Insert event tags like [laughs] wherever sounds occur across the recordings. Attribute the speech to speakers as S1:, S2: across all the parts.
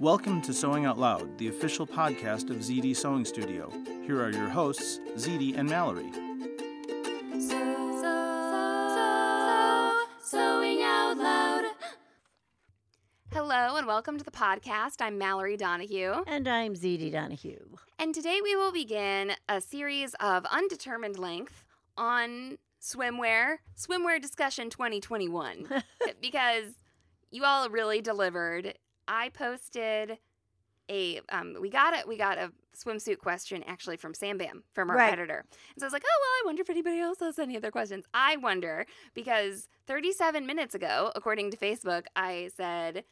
S1: Welcome to Sewing Out Loud, the official podcast of ZD Sewing Studio. Here are your hosts, ZD and Mallory.
S2: Sewing out loud. Hello and welcome to the podcast. I'm Mallory Donahue.
S3: And I'm ZD Donahue.
S2: And today we will begin a series of undetermined length on swimwear, swimwear discussion 2021. [laughs] because you all really delivered. I posted a um, we got it we got a swimsuit question actually from Sam Bam from our
S3: Right.
S2: editor. And so I was like, oh well, I wonder if anybody else has any other questions. I wonder because 37 minutes ago, according to Facebook, I said,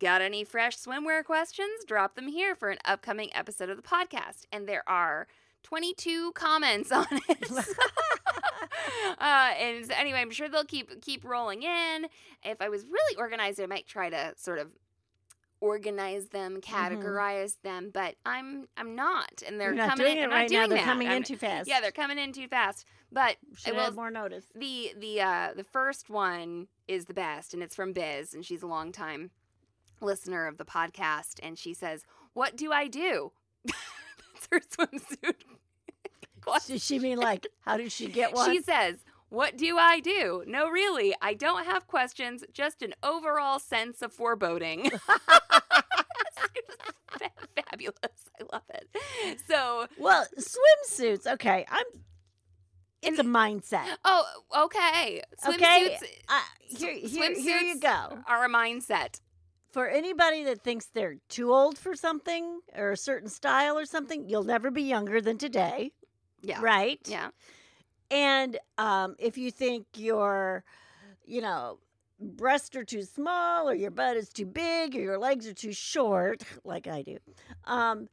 S2: Got any fresh swimwear questions? Drop them here for an upcoming episode of the podcast. And there are 22 comments [laughs] on it. [laughs] [laughs] uh, and so anyway, I'm sure they'll keep keep rolling in. If I was really organized, I might try to sort of organize them, categorize them, but I'm I'm not, and they're
S3: not
S2: coming
S3: doing
S2: in.
S3: it right now. They're
S2: that.
S3: coming
S2: I'm-
S3: in too fast.
S2: Yeah, they're coming in too fast. But
S3: Should
S2: I will
S3: have more notice.
S2: the the uh the first one is the best and it's from Biz and she's a long time listener of the podcast and she says, "What do I do?" [laughs] That's her swimsuit.
S3: Does she mean like, how did she get one?
S2: She says, "What do I do?" No, really, I don't have questions, just an overall sense of foreboding. [laughs] Fabulous. I love it. So,
S3: well, swimsuits. Okay, I'm. It's a mindset.
S2: oh, okay.
S3: Okay,
S2: Swimsuits
S3: uh, here, here, here you go.
S2: are a mindset.
S3: For anybody that thinks they're too old for something or a certain style or something, you'll never be younger than today,
S2: Yeah.
S3: right?
S2: Yeah.
S3: And um, if you think your, you know, breasts are too small or your butt is too big or your legs are too short, [laughs] like I do, um,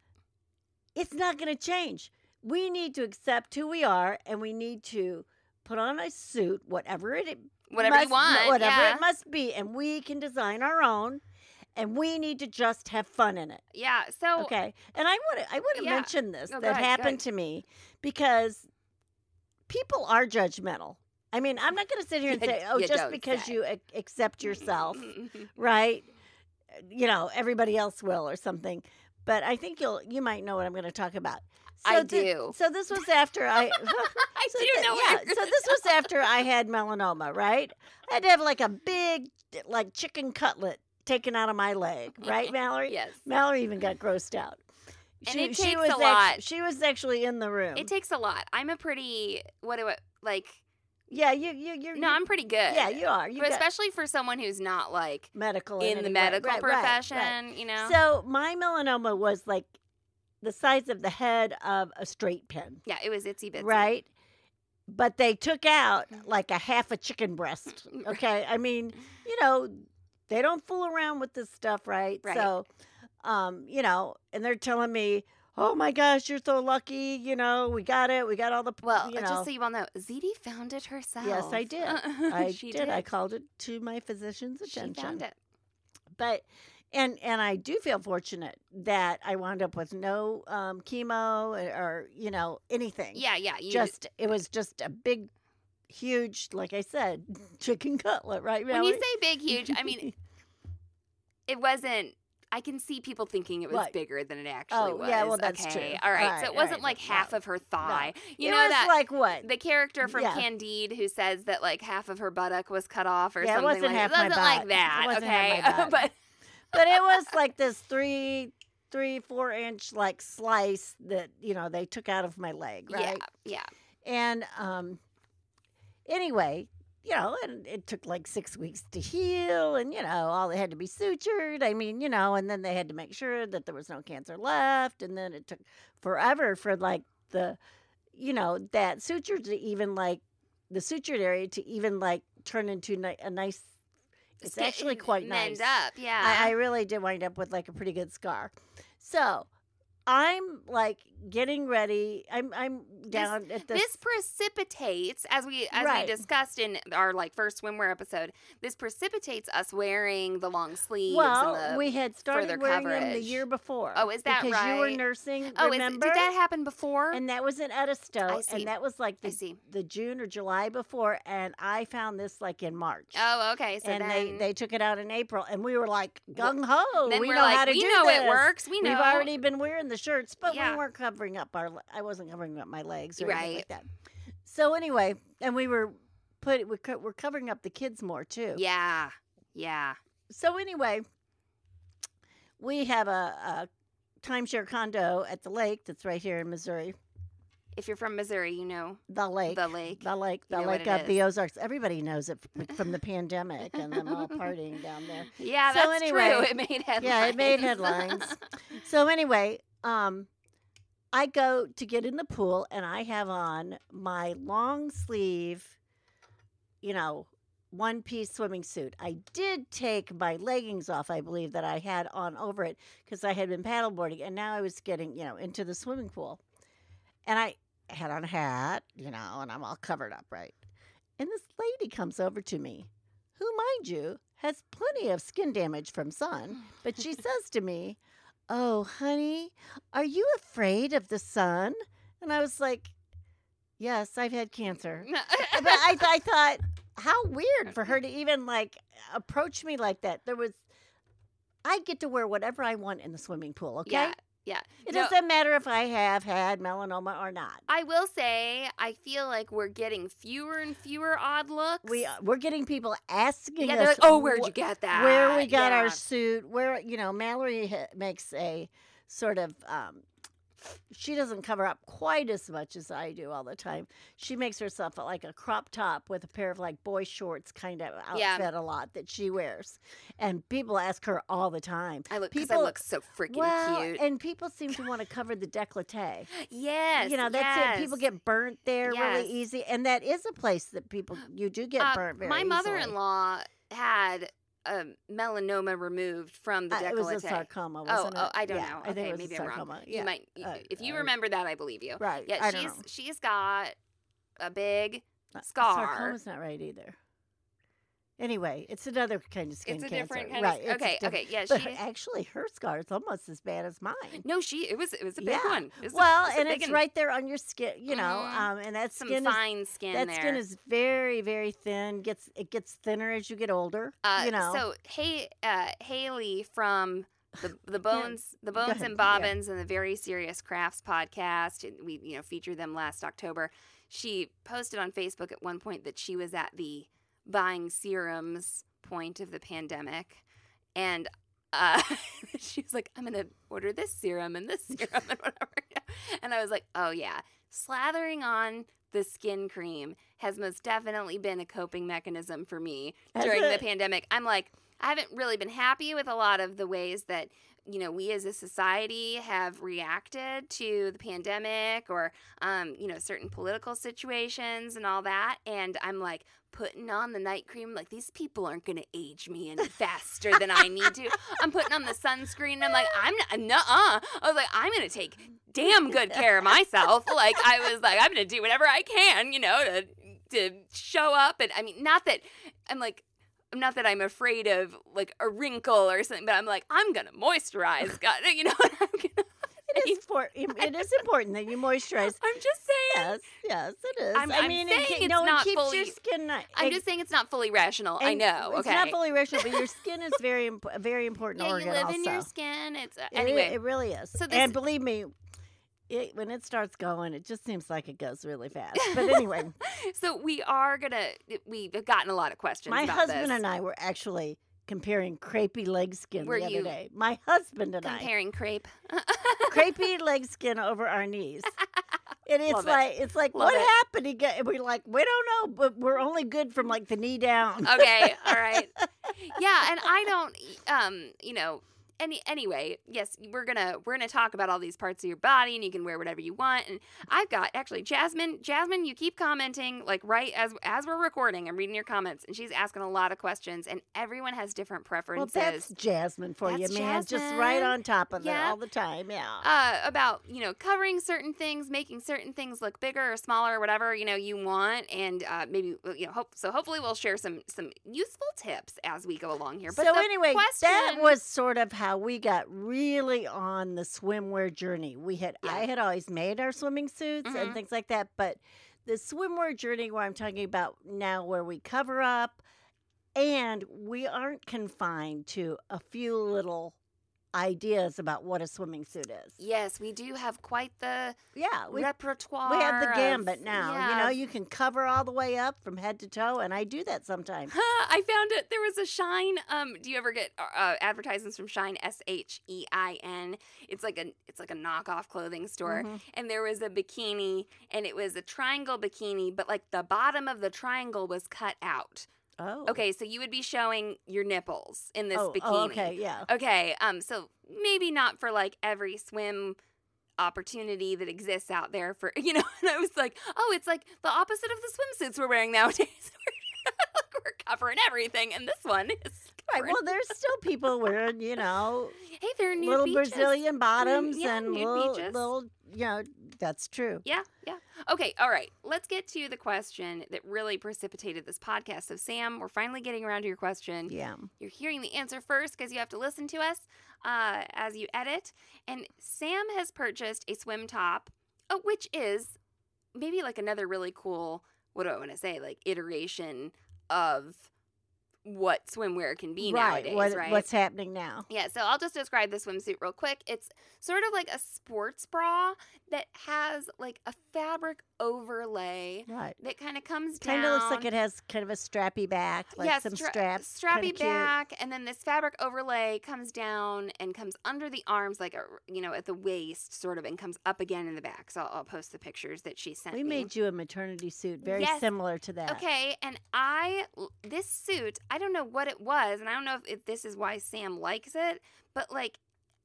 S3: it's not going to change. We need to accept who we are and we need to put on a suit, whatever it
S2: Whatever you want.
S3: whatever
S2: yeah.
S3: it must be, and we can design our own. And we need to just have fun in it.
S2: Yeah. So
S3: Okay. And I want to I want to
S2: Yeah.
S3: mention this
S2: go
S3: that
S2: ahead,
S3: happened to me because people are judgmental. I mean, I'm not going to sit here and say, "Oh,
S2: you
S3: just because
S2: say.
S3: you ac- accept yourself, [laughs] right? You know, everybody else will or something." But I think you'll you might know what I'm going to talk about.
S2: I
S3: thi-
S2: do.
S3: So this was after I [laughs]
S2: I [laughs]
S3: so
S2: do
S3: thi-
S2: know.
S3: yeah, so this was after I had melanoma, right? I had to have like a big like chicken cutlet taken out of my leg, right, Mallory?
S2: Yes.
S3: Mallory even got grossed out.
S2: And it takes
S3: was
S2: a
S3: act-
S2: lot.
S3: she was actually in the room.
S2: It takes a lot. I'm a pretty what do I like?
S3: yeah, you you you're
S2: No, I'm pretty good.
S3: yeah, you are. You
S2: But especially for someone who's not like
S3: medical
S2: in the medical
S3: Right, right, right.
S2: profession, you know.
S3: So my melanoma was like the size of the head of a straight pin,
S2: yeah, it was itsy bitsy.
S3: right? But they took out
S2: Mm.
S3: like a half a chicken breast. [laughs] Okay, I mean, you know, they don't fool around with this stuff, right?
S2: Right.
S3: So, um, you know, and they're telling me, "Oh my gosh, you're so lucky! You know, we got it. We got all the
S2: Well,
S3: you
S2: uh,
S3: know."
S2: just so you all know, ZD found it herself.
S3: Yes, I did. [laughs] I
S2: she
S3: did. I called it to my physician's
S2: She
S3: attention.
S2: found it.
S3: But and and I do feel fortunate that I wound up with no um, chemo or, or you know anything.
S2: Yeah, yeah.
S3: Just it was just a big, huge, like I said, [laughs] chicken cutlet, right?
S2: when you say big, huge, I mean [laughs] it wasn't. I can see people thinking it was
S3: What?
S2: bigger than it actually
S3: Oh,
S2: was.
S3: yeah, well, that's
S2: okay.
S3: true.
S2: All right,
S3: All
S2: so it wasn't
S3: right,
S2: like
S3: no,
S2: half of her thigh. You
S3: it
S2: know
S3: was
S2: that
S3: like what?
S2: the character from
S3: Yeah.
S2: Candide who says that like half of her buttock was cut off or
S3: Yeah, it
S2: something like
S3: that.
S2: it wasn't like that. okay,
S3: half my [laughs] butt.
S2: but
S3: but it was like this three, three, four inch like slice that you know they took out of my leg, right?
S2: yeah, yeah.
S3: And um, anyway, you know, and it took like six weeks to heal, and you know, all it had to be sutured. I mean, you know, and then they had to make sure that there was no cancer left, and then it took forever for like the, you know, that suture to even like the sutured area to even like turn into ni- a nice. It's
S2: Skin-
S3: actually quite nice.
S2: up. Yeah,
S3: I, I really did wind up with like a pretty good scar. So I'm like getting ready. I'm I'm down at this.
S2: This precipitates, as we as
S3: Right.
S2: we discussed in our like first swimwear episode. This precipitates us wearing the long sleeves.
S3: well,
S2: and the,
S3: we had started
S2: further
S3: wearing them the year before.
S2: Oh, is that
S3: because you were nursing?
S2: oh, is, did that happen before?
S3: and that was in Edisto,
S2: I see.
S3: and that was like the, the June or July before, and I found this like in March.
S2: Oh, okay. So
S3: and
S2: then,
S3: they, they took it out in April, and we were like gung ho.
S2: then
S3: we
S2: we're
S3: know
S2: like,
S3: how to
S2: we
S3: do
S2: know
S3: this.
S2: it works. We know.
S3: We've already been wearing the shirts, but
S2: Yeah.
S3: we weren't covering up our. I wasn't covering up my legs or anything like that. So anyway, and we were put we're, co- we're covering up the kids more too.
S2: Yeah. Yeah.
S3: So anyway, we have a, a timeshare condo at the lake that's right here in Missouri.
S2: If you're from Missouri, you know
S3: The lake.
S2: the lake.
S3: The lake, the
S2: what
S3: lake of the Ozarks. Everybody knows it [laughs] from the pandemic and them all partying down there. [laughs]
S2: Yeah,
S3: So
S2: that's
S3: anyway,
S2: true. It made headlines.
S3: Yeah, it made headlines. So anyway, um, I go to get in the pool and I have on my long sleeve, you know, one piece swimming suit. I did take my leggings off, I believe, that I had on over it because I had been paddleboarding and now I was getting, you know, into the swimming pool. And I had on a hat, you know, and I'm all covered up, right? And this lady comes over to me, who, mind you, has plenty of skin damage from sun. But she [laughs] says to me, Oh, honey, are you afraid of the sun? And I was like, Yes, I've had cancer. but I, I [laughs] thought, how weird for her to [laughs] even like approach me like that. There was, I get to wear whatever I want in the swimming pool, okay?
S2: Yeah. Yeah.
S3: It
S2: No,
S3: doesn't matter if I have had melanoma or not.
S2: I will say, I feel like we're getting fewer and fewer odd looks.
S3: We we're getting people asking
S2: yeah,
S3: us,
S2: like, oh, where'd
S3: wh-
S2: you get that?
S3: where we got
S2: Yeah.
S3: our suit, where you know Mallory ha- makes a sort of um, she doesn't cover up quite as much as I do all the time. She makes herself like a crop top with a pair of like boy shorts kind of
S2: Yeah.
S3: outfit a lot that she wears, and people ask her all the time.
S2: I look because I
S3: people-
S2: look so freaking
S3: Well,
S2: cute.
S3: and people seem to want to cover the décolleté.
S2: yes,
S3: you know, that's it. People get burnt there really easy, and that is a place that people you do get
S2: Uh,
S3: burnt very
S2: My mother-in-law had a melanoma removed from the
S3: Uh, it was a sarcoma,
S2: Oh,
S3: wasn't
S2: oh,
S3: it?
S2: I don't
S3: Yeah,
S2: know.
S3: I think
S2: okay, maybe I'm wrong.
S3: sarcoma.
S2: You
S3: yeah.
S2: might,
S3: Uh,
S2: if you
S3: uh,
S2: remember that, I believe you.
S3: Right.
S2: Yeah,
S3: I
S2: she's she's got a big
S3: Uh,
S2: scar.
S3: Sarcoma's not right either. Anyway, it's another kind of skin
S2: It's a
S3: cancer.
S2: different kind
S3: right.
S2: of. Okay, okay, yeah. She.
S3: actually, her scar is almost as bad as mine.
S2: no, she. It was. It was a big
S3: Yeah.
S2: one. It was a-
S3: Well,
S2: it
S3: and it's
S2: one.
S3: right there on your skin, you know,
S2: Mhm.
S3: um, and that
S2: Some
S3: skin is
S2: fine skin
S3: that
S2: there.
S3: skin is very, very thin. gets It gets thinner as you get older.
S2: Uh,
S3: you know.
S2: So hey, uh, Haley from the the [laughs] bones, the bones and
S3: yeah.
S2: bobbins, and the Very Serious Crafts podcast. and We you know featured them last October. She posted on Facebook at one point that she was at the buying serums point of the pandemic, and uh, [laughs] she was like, "I'm gonna order this serum and this serum and [laughs] whatever." [laughs] And I was like, "Oh yeah, slathering on." The skin cream has most definitely been a coping mechanism for me during the pandemic. I'm like, I haven't really been happy with a lot of the ways that you know we as a society have reacted to the pandemic or um, you know certain political situations and all that. And I'm like putting on the night cream. Like these people aren't to age me any faster than I need to. I'm putting on the sunscreen. I'm like, I'm not. Nuh-uh. I was like, I'm to take damn good care of myself. Like I was like, I'm to do whatever I can, you know, to to show up. And I mean, not that I'm like I'm not that I'm afraid of like a wrinkle or something, but I'm like, I'm gonna moisturize, God, you know. [laughs] I'm, gonna,
S3: it is [laughs] for, it is important that you moisturize.
S2: I'm just saying.
S3: Yes, yes, it is.
S2: I'm-
S3: I
S2: I'm saying
S3: it, ke-
S2: it's
S3: no, it
S2: not
S3: keeps
S2: fully-
S3: your skin.
S2: I'm
S3: it-
S2: just saying it's not fully rational. I know.
S3: It's
S2: okay.
S3: not fully rational, but your [laughs] skin is very imp- very important
S2: yeah,
S3: organ.
S2: you live
S3: also.
S2: in your skin. It's uh,
S3: It-
S2: anyway.
S3: it, really is.
S2: So this-
S3: and believe me, it, when it starts going, it just seems like it goes really fast. [laughs] But anyway,
S2: so we are gonna. We've gotten a lot of questions.
S3: my husband
S2: this.
S3: and I were actually comparing crepey leg skin
S2: Were
S3: the other
S2: you
S3: day. My husband and I.
S2: comparing crepe.
S3: Crepey [laughs] leg skin over our knees. [laughs] And it's
S2: Love it.
S3: like it's like
S2: Love
S3: what
S2: it.
S3: happened? He got, we're like we don't know, but we're only good from like the knee down.
S2: okay, all right. [laughs] Yeah, and I don't. Um, you know, any anyway, yes, we're gonna we're gonna talk about all these parts of your body, and you can wear whatever you want. And I've got actually Jasmine. Jasmine, you keep commenting like right as as we're recording. I'm reading your comments, and she's asking a lot of questions, and everyone has different preferences.
S3: Well, that's Jasmine for you,
S2: That's
S3: man. Just right on top of it all the time. Yeah.
S2: uh, about you know covering certain things, making certain things look bigger or smaller, or whatever you know you want, and uh, maybe you know hope so. Hopefully, we'll share some some useful tips as we go along here. But
S3: so anyway,
S2: question,
S3: that was sort of how we got really on the swimwear journey. We had
S2: Yeah.
S3: I had always made our swimming suits
S2: Mhm.
S3: and things like that, but the swimwear journey where I'm talking about now where we cover up and we aren't confined to a few little ideas about what a swimming suit is.
S2: yes, we do have quite the
S3: Yeah, we
S2: repertoire.
S3: we have the
S2: of-
S3: gambit now. You know, you can cover all the way up from head to toe, and I do that sometimes.
S2: I found it. There was a Shine. Um, do you ever get uh, advertisements from Shine? S H E I N. It's like a it's like a knockoff clothing store.
S3: Mhm.
S2: And there was a bikini, and it was a triangle bikini, but like the bottom of the triangle was cut out.
S3: Oh,
S2: Okay, so you would be showing your nipples in this
S3: oh,
S2: bikini.
S3: oh, okay, yeah.
S2: Okay. Um. So maybe not for like every swim opportunity that exists out there for [laughs] you know. And I was like, oh, it's like the opposite of the swimsuits we're wearing nowadays. [laughs] we're, we're covering everything, and this one is
S3: Right. Well, there's still people wearing, you know, [laughs]
S2: hey, there are new
S3: little
S2: beaches.
S3: Brazilian bottoms
S2: yeah,
S3: and little,
S2: beaches.
S3: little, you know, that's true.
S2: Yeah, yeah. Okay, all right. Let's get to the question that really precipitated this podcast. So, Sam, we're finally getting around to your question.
S3: Yeah.
S2: You're hearing the answer first because you have to listen to us uh, as you edit. And Sam has purchased a swim top, uh, which is maybe like another really cool, what do I want to say, like iteration of what swimwear can be
S3: right.
S2: nowadays,
S3: what,
S2: right?
S3: What's happening now?
S2: Yeah, so I'll just describe the swimsuit real quick. It's sort of like a sports bra that has like a fabric overlay
S3: Right.
S2: that kind of comes down.
S3: Kind of looks like it has kind of a strappy back, like
S2: yeah,
S3: some
S2: stra-
S3: straps.
S2: strappy back, and then this fabric overlay comes down and comes under the arms, like a you know at the waist, sort of, and comes up again in the back. So I'll, I'll post the pictures that she sent
S3: We
S2: me.
S3: made you a maternity suit very
S2: Yes.
S3: similar to that.
S2: Okay, and I this suit, I don't know what it was, and I don't know if, if this is why Sam likes it, but like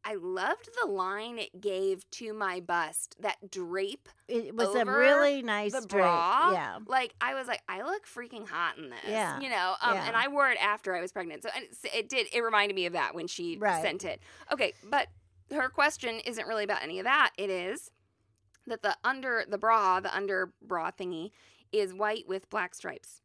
S2: I loved the line it gave to my bust, that drape.
S3: It was a really nice
S2: the
S3: drape.
S2: bra.
S3: Yeah.
S2: Like I was like, I look freaking hot in this.
S3: Yeah,
S2: You know, um,
S3: yeah.
S2: and I wore it after I was pregnant, so and it's- it did. It reminded me of that when she
S3: Right.
S2: sent it. Okay, but her question isn't really about any of that. It is that the under the bra, the under bra thingy, is white with black stripes.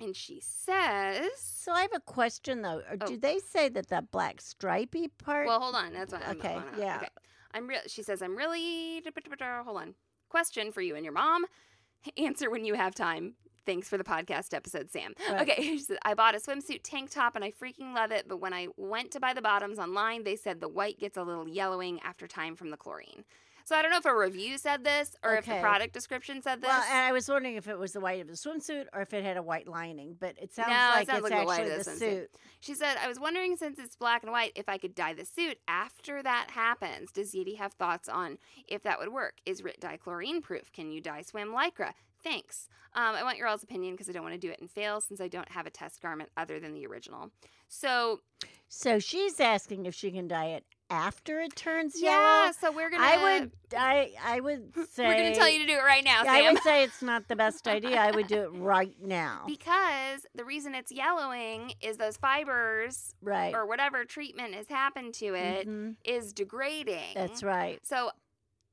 S2: And she says,
S3: So I have a question though. Or
S2: Oh.
S3: Do they say that that black stripy part?
S2: "Well, hold on. That's what I'm
S3: Okay,
S2: on,
S3: yeah.
S2: Okay. I'm real." She says, "I'm really." [laughs] Hold on. Question for you and your mom. [laughs] Answer when you have time. Thanks for the podcast episode, Sam.
S3: Right.
S2: Okay, [laughs] she said, I bought a swimsuit tank top and I freaking love it, but when I went to buy the bottoms online, they said the white gets a little yellowing after time from the chlorine. So I don't know if a review said this or if the product description said this.
S3: Well, and I was wondering if it was the white of the swimsuit or if it had a white lining, but it sounds
S2: No, it
S3: like
S2: sounds
S3: it's
S2: like the white
S3: actually
S2: of
S3: the
S2: the
S3: suit.
S2: She said, I was wondering since it's black and white if I could dye the suit after that happens. Does ZD have thoughts on if that would work? Is RIT dye chlorine proof? Can you dye swim lycra? Thanks. Um, I want your all's opinion because I don't want to do it and fail since I don't have a test garment other than the original. So,
S3: So she's asking if she can dye it after it turns yellow.
S2: yeah, so we're going to.
S3: I would I I would [laughs] say
S2: We're going to tell you to do it right now,
S3: I would say it's not the best idea. I would do it [laughs] right now.
S2: because the reason it's yellowing is those fibers
S3: Right.
S2: or whatever treatment has happened to it is
S3: Mhm.
S2: degrading.
S3: That's right.
S2: So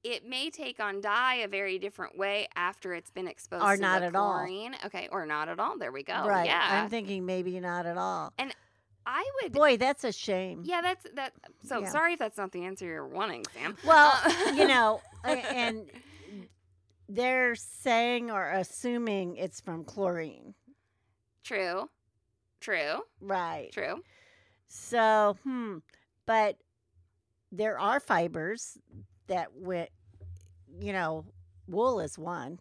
S2: it may take on dye a very different way after it's been exposed
S3: Or
S2: to
S3: not
S2: the
S3: at all.
S2: Okay, or not at all. There we go.
S3: right.
S2: Yeah.
S3: I'm thinking maybe not at all.
S2: I would
S3: Boy, that's a shame.
S2: Yeah, that's that so
S3: Yeah.
S2: sorry if that's not the answer you're wanting, Sam.
S3: Well,
S2: Uh, [laughs]
S3: you know, and they're saying or assuming it's from chlorine.
S2: True. True.
S3: Right.
S2: True.
S3: So, hmm. But there are fibers that went, you know, wool is one.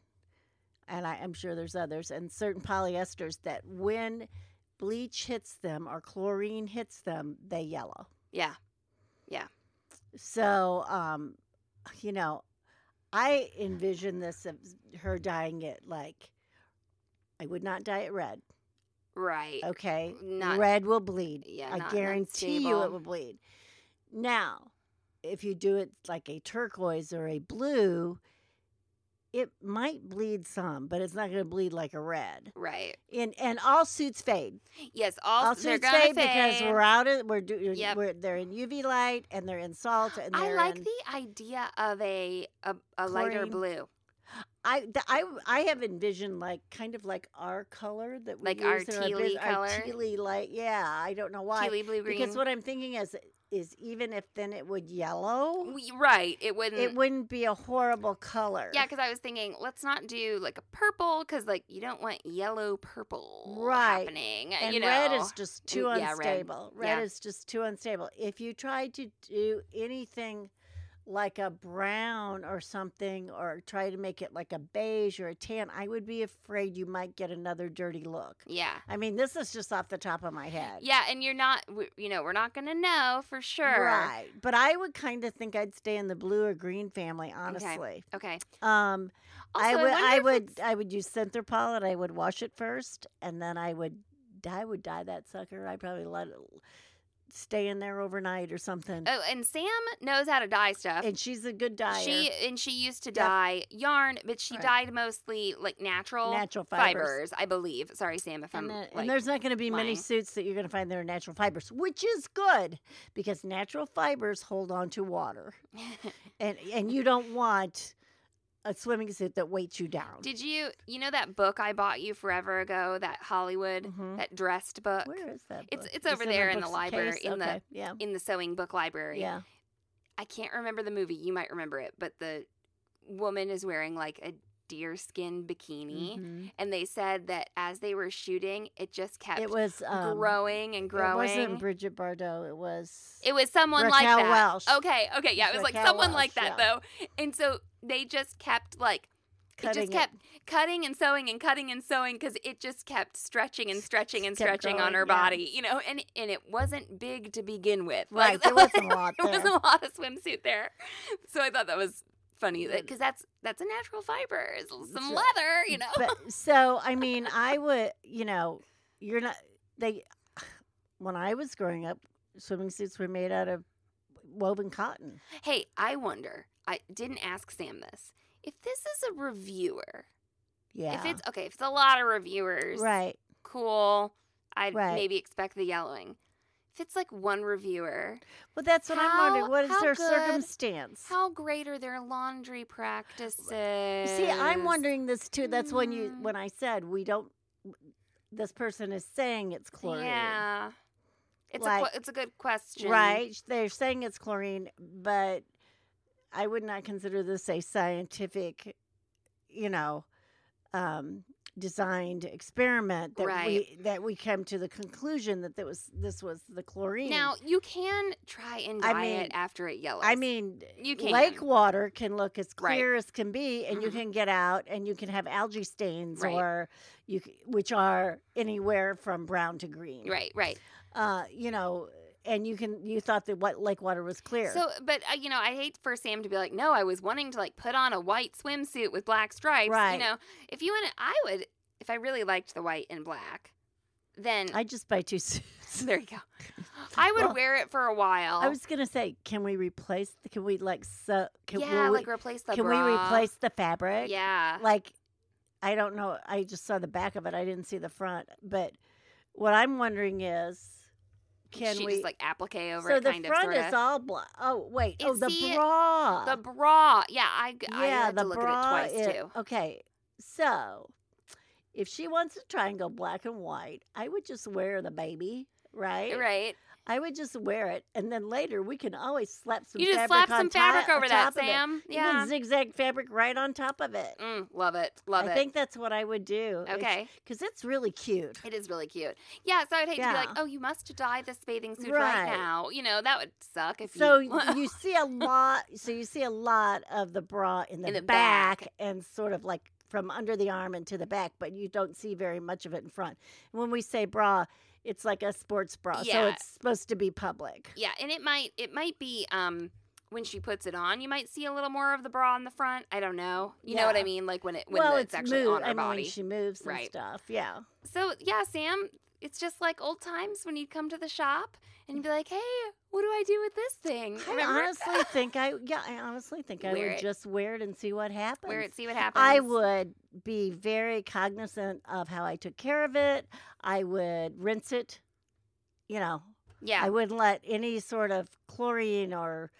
S3: And I, I'm sure there's others, and certain polyesters that when bleach hits them or chlorine hits them, they yellow.
S2: Yeah. Yeah.
S3: So, um, you know, I envision this of her dyeing it like I would not dye it red.
S2: Right.
S3: Okay,
S2: Not
S3: red will bleed.
S2: yeah,
S3: I
S2: not- not
S3: guarantee you it will bleed. Now, if you do it like a turquoise or a blue, it might bleed some, but it's not going to bleed like a red.
S2: Right.
S3: And and all suits fade.
S2: Yes. All,
S3: All suits
S2: gonna
S3: fade, because we're out of we're, do,
S2: Yep.
S3: we're they're in UV light and they're in salt and
S2: I like
S3: in,
S2: the idea of a a, a lighter blue.
S3: I the, I I have envisioned like kind of like our color that we
S2: Like our
S3: use in
S2: tealy
S3: our
S2: color?
S3: tealy light. Yeah, I don't know why.
S2: Tealy blue green.
S3: Because what I'm thinking is is even if then it would yellow,
S2: right. It wouldn't.
S3: it wouldn't be a horrible color.
S2: yeah, because I was thinking, let's not do like a purple, because like you don't want yellow purple
S3: Right.
S2: happening. uh,
S3: and
S2: you know,
S3: red is just too
S2: yeah, red.
S3: unstable. Red,
S2: Yeah.
S3: is just too unstable. If you try to do anything like a brown or something, or try to make it like a beige or a tan, I would be afraid you might get another dirty look.
S2: yeah.
S3: I mean, this is just off the top of my head.
S2: Yeah, and you're not, you know, we're not gonna know for sure.
S3: Right. But I would kind of think I'd stay in the blue or green family, honestly.
S2: Okay.
S3: Um
S2: Also,
S3: I would
S2: wonder
S3: I would I would use Synthrapol and I would wash it first and then I would I would dye that sucker. I'd probably let it stay in there overnight or something.
S2: Oh, and Sam knows how to dye stuff.
S3: and she's a good dyer.
S2: She and she used to dye yarn, but she
S3: Right.
S2: dyed mostly like natural,
S3: natural fibers.
S2: fibers. I believe. Sorry, Sam, if I'm
S3: And, then-
S2: like,
S3: and there's not going to be many suits that you're going to find that are natural fibers, which is good because natural fibers hold on to water, [laughs] and and you don't want a swimming suit that weights you down.
S2: Did you you know that book I bought you forever ago, that Hollywood,
S3: Mhm.
S2: that dressed book
S3: Where is that?
S2: It's-
S3: book?
S2: it's it's over there in the library,
S3: case?
S2: in the-
S3: yeah,
S2: in the sewing book library?
S3: yeah.
S2: I can't remember the movie. You might remember it, but the woman is wearing like a deerskin bikini.
S3: Mhm.
S2: And they said that as they were shooting, it just kept
S3: It was um,
S2: growing and growing.
S3: It wasn't Brigitte Bardot. It was.
S2: It was someone like that.
S3: Welch.
S2: Okay, okay, yeah, it was like
S3: Raquel
S2: someone like that
S3: yeah.
S2: though. And so they just kept like
S3: cutting
S2: it just kept cutting and sewing and cutting and sewing because it just kept stretching and stretching and stretching on her
S3: yeah.
S2: body, you know. And and it wasn't big to begin with,
S3: Right,
S2: Like,
S3: there wasn't a [laughs] lot
S2: there there was
S3: there.
S2: a lot of swimsuit there, so I thought that was funny because mm. that's that's a natural fiber, it's some
S3: So-
S2: leather, you know.
S3: But [laughs] so I mean, I would, you know, you're not they. [sighs] When I was growing up, swimming suits were made out of woven cotton.
S2: Hey, I wonder. I didn't ask Sam this. If this is a reviewer,
S3: Yeah,
S2: if it's okay, if it's a lot of reviewers,
S3: right.
S2: cool. I'd
S3: Right.
S2: maybe expect the yelling. If it's like one reviewer,
S3: Well, that's what I'm wondering. What is their
S2: good-
S3: circumstance?
S2: how great are their laundry practices?
S3: See, I'm wondering this too. That's when you
S2: Mm.
S3: when I said we don't. This person is saying it's chlorine.
S2: Yeah, it's a
S3: Like-
S2: que- it's a good question,
S3: Right. They're saying it's chlorine, but I would not consider this a scientific, you know, um, designed experiment that
S2: Right.
S3: we that we came to the conclusion that that was this was the chlorine.
S2: Now you can try and
S3: I
S2: dye
S3: mean-
S2: it after it yellows.
S3: I mean,
S2: You can.
S3: lake water can look as
S2: Right.
S3: clear as can be, and you
S2: Mhm.
S3: can get out, and you can have algae stains,
S2: Right.
S3: or you which are anywhere from brown to green.
S2: right, right.
S3: Uh, you know, and you can you thought that what lake water was clear.
S2: So, but uh, you know, I hate for Sam to be like, "No, I was wanting to like put on a white swimsuit with black stripes."
S3: Right.
S2: You know, if you want I would. If I really liked the white and black, then
S3: I just buy two [laughs] suits.
S2: there you go. I would
S3: Well,
S2: wear it for a while.
S3: I was gonna say, can we replace? The, can we like so? Can,
S2: yeah,
S3: we-
S2: like replace the
S3: can we replace the fabric?
S2: Yeah.
S3: Like, I don't know. I just saw the back of it. I didn't see the front. But what I'm wondering is, can
S2: she
S3: we?
S2: just like applique over
S3: so
S2: it,
S3: the
S2: kind
S3: front
S2: of,
S3: is all black. Oh wait. Oh, the
S2: he-
S3: bra.
S2: The bra, yeah, I
S3: yeah,
S2: had
S3: the
S2: to look
S3: bra.
S2: at it twice
S3: is-
S2: too.
S3: Okay, so if she wants to try and go black and white, I would just wear the baby. Right.
S2: Right.
S3: I would just wear it, and then later we can always slap some.
S2: You just
S3: fabric
S2: slap some fabric over that,
S3: it.
S2: Sam. Yeah.
S3: zigzag fabric right on top of it.
S2: Mm, love it. Love
S3: I
S2: it.
S3: think that's what I would do.
S2: okay.
S3: because it's really cute.
S2: It is really cute. Yeah, so I'd hate to be like, oh, you must dye this bathing suit right,
S3: Right.
S2: now. You know, that would suck if
S3: So
S2: you.
S3: you see a [laughs] lot. So you see a lot of the bra in the,
S2: In the
S3: back,
S2: back.
S3: and sort of like from under the arm and to the back, but you don't see very much of it in front. When we say bra, it's like a sports bra, so it's supposed to be public.
S2: yeah, and it might it might be um when she puts it on, you might see a little more of the bra on the front. I don't know. You know what I mean? Like when it when
S3: well,
S2: it's,
S3: it's
S2: actually
S3: move.
S2: on her
S3: I
S2: body.
S3: when she moves and
S2: Right.
S3: stuff. Yeah.
S2: So yeah, Sam, it's just like old times when you'd come to the shop and you'd be like, "Hey, what do I do with this thing?"
S3: I
S2: Remember?
S3: honestly [laughs] think I yeah, I honestly think I
S2: Wear
S3: would
S2: it.
S3: just wear it and see what happens.
S2: Wear it, see what happens.
S3: I would be very cognizant of how I took care of it. I would rinse it. You know,
S2: Yeah.
S3: I wouldn't let any sort of chlorine or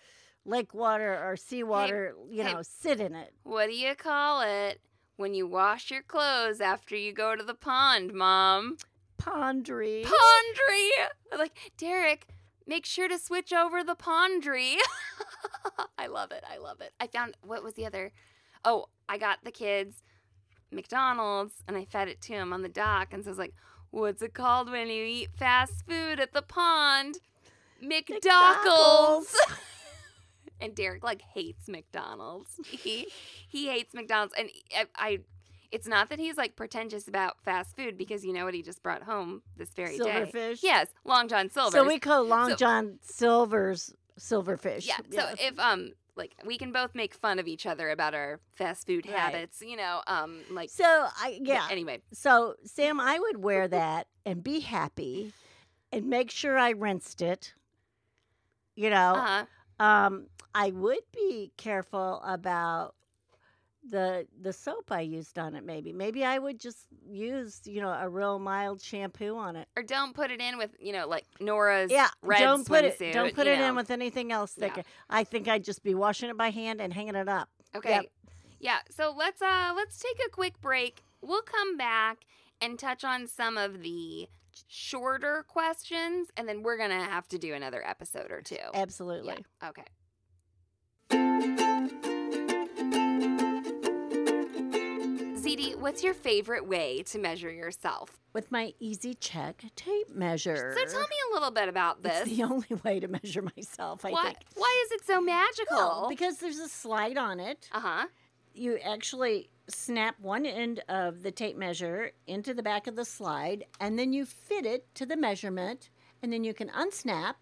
S3: lake water or seawater, you
S2: hey.
S3: know, sit in it.
S2: What do you call it when you wash your clothes after you go to the pond, Mom?
S3: Pondry.
S2: Pondry! Like, Derek, make sure to switch over the pondry. [laughs] I love it. I love it. I found, what was the other? Oh, I got the kids McDonald's and I fed it to him on the dock. And so I was like, what's it called when you eat fast food at the pond? McDockles. [laughs] and Derek like hates McDonald's. He he hates McDonald's, and eh, I, I, it's not that he's like pretentious about fast food because you know what he just brought home this very day.
S3: Silverfish.
S2: Yes, Long John Silver's.
S3: So we call Long
S2: So-
S3: John Silver's silverfish.
S2: yeah. So if um like we can both make fun of each other about our fast food
S3: Right.
S2: habits, you know, um like
S3: So I yeah.
S2: Anyway,
S3: So Sam, I would wear that and be happy, and make sure I rinsed it. You know,
S2: uh,
S3: um, I would be careful about the the soap I used on it. Maybe, maybe I would just use you know a real mild shampoo on it.
S2: or don't put it in with you know like Nora's
S3: Yeah,
S2: red
S3: don't put it don't put it
S2: know.
S3: in with anything else
S2: Yeah.
S3: I think I'd just be washing it by hand and hanging it up.
S2: Okay.
S3: Yep.
S2: Yeah, so let's uh let's take a quick break. We'll come back and touch on some of the shorter questions and then we're going to have to do another episode or two.
S3: Absolutely.
S2: Yeah. Okay. ZD, what's your favorite way to measure yourself?
S3: With my Easy Check tape measure.
S2: So tell me a little bit about this.
S3: It's the [laughs] only way to measure myself. I
S2: why,
S3: think.
S2: why is it so magical?
S3: Well, because there's a slide on it.
S2: uh-huh.
S3: You actually snap one end of the tape measure into the back of the slide, and then you fit it to the measurement, and then you can unsnap,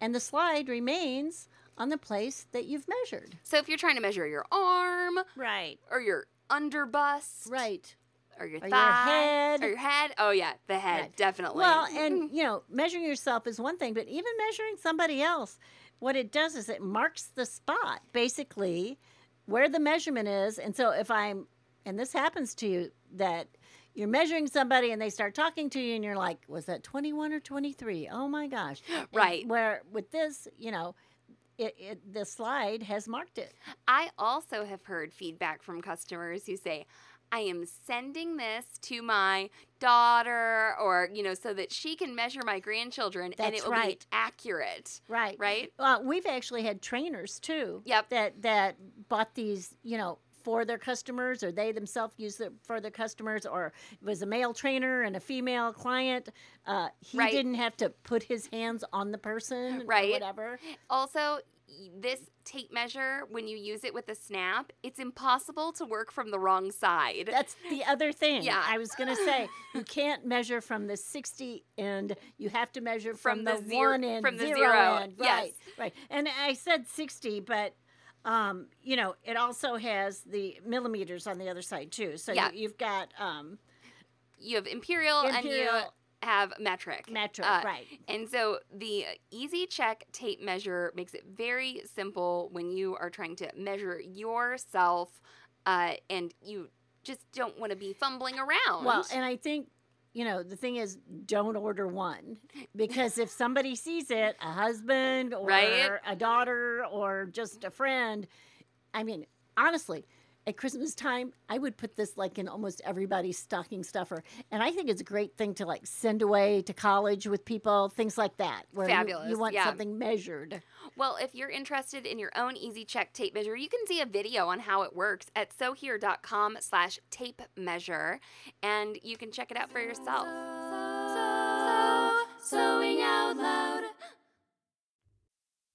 S3: and the slide remains on the place that you've measured.
S2: So if you're trying to measure your arm
S3: Right.
S2: or your underbust
S3: Right.
S2: or your
S3: Or your head.
S2: or your head. Oh yeah, the head
S3: Right.
S2: definitely.
S3: Well, [laughs] and you know, measuring yourself is one thing, but even measuring somebody else, what it does is it marks the spot, basically, where the measurement is. And so if I'm, and this happens to you, that you're measuring somebody and they start talking to you and you're like, was that 21 or 23? Oh my gosh. And
S2: Right.
S3: Where with this, you know, it, it, the slide has marked it.
S2: I also have heard feedback from customers who say, I am sending this to my daughter or, you know, so that she can measure my grandchildren and
S3: That's
S2: it will
S3: right.
S2: be accurate.
S3: Right.
S2: Right?
S3: Uh, we've actually had trainers too.
S2: Yep.
S3: That that bought these, you know, for their customers, or they themselves use it for their customers, or it was a male trainer and a female client. Uh, he
S2: Right.
S3: didn't have to put his hands on the person, or
S2: Right.
S3: whatever.
S2: Also, this tape measure, when you use it with a snap, it's impossible to work from the wrong side.
S3: That's the other thing.
S2: Yeah.
S3: I was going to say you can't measure from the sixty end. You have to measure from,
S2: From
S3: the,
S2: the zero-
S3: one end,
S2: from the
S3: zero,
S2: zero,
S3: end.
S2: yes.
S3: Right, right. And I said sixty, but um, you know, it also has the millimeters on the other side too. So
S2: Yeah.
S3: you, you've got um,
S2: you have imperial, and you have metric.
S3: metric,
S2: Uh,
S3: right?
S2: And so the Easy Check tape measure makes it very simple when you are trying to measure yourself uh, and you just don't want to be fumbling around.
S3: Well, and I think. You know, the thing is, don't order one because if somebody sees it, a husband or
S2: Right.
S3: a daughter or just a friend, I mean, honestly, at Christmas time, I would put this like in almost everybody's stocking stuffer. And I think it's a great thing to like send away to college with people, things like that, where you-
S2: Fabulous,
S3: you, want
S2: yeah.
S3: something measured.
S2: well, if you're interested in your own Easy Check tape measure, you can see a video on how it works at sohere.com slash tape measure, and you can check it out for yourself. sewing out loud.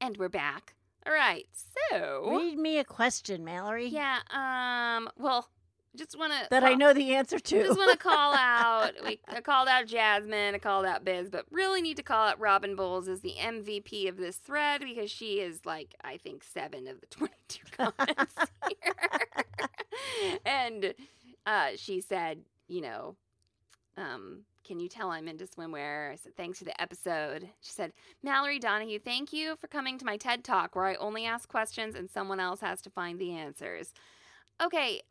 S2: And we're back. All right. So,
S3: Read me a question, Mallory.
S2: yeah, um, well, just want to
S3: That I know the answer to.
S2: just want to call [laughs] out. We I called out Jasmine. I called out Biz, but really need to call out Robin Bowles as the MVP of this thread because she is like I think seven of the [laughs] twenty-two [laughs] comments here, and uh, she said, you know, um, can you tell I'm into swimwear? I said, thanks for the episode. She said, Mallory Donahue, thank you for coming to my TED Talk where I only ask questions and someone else has to find the answers. Okay,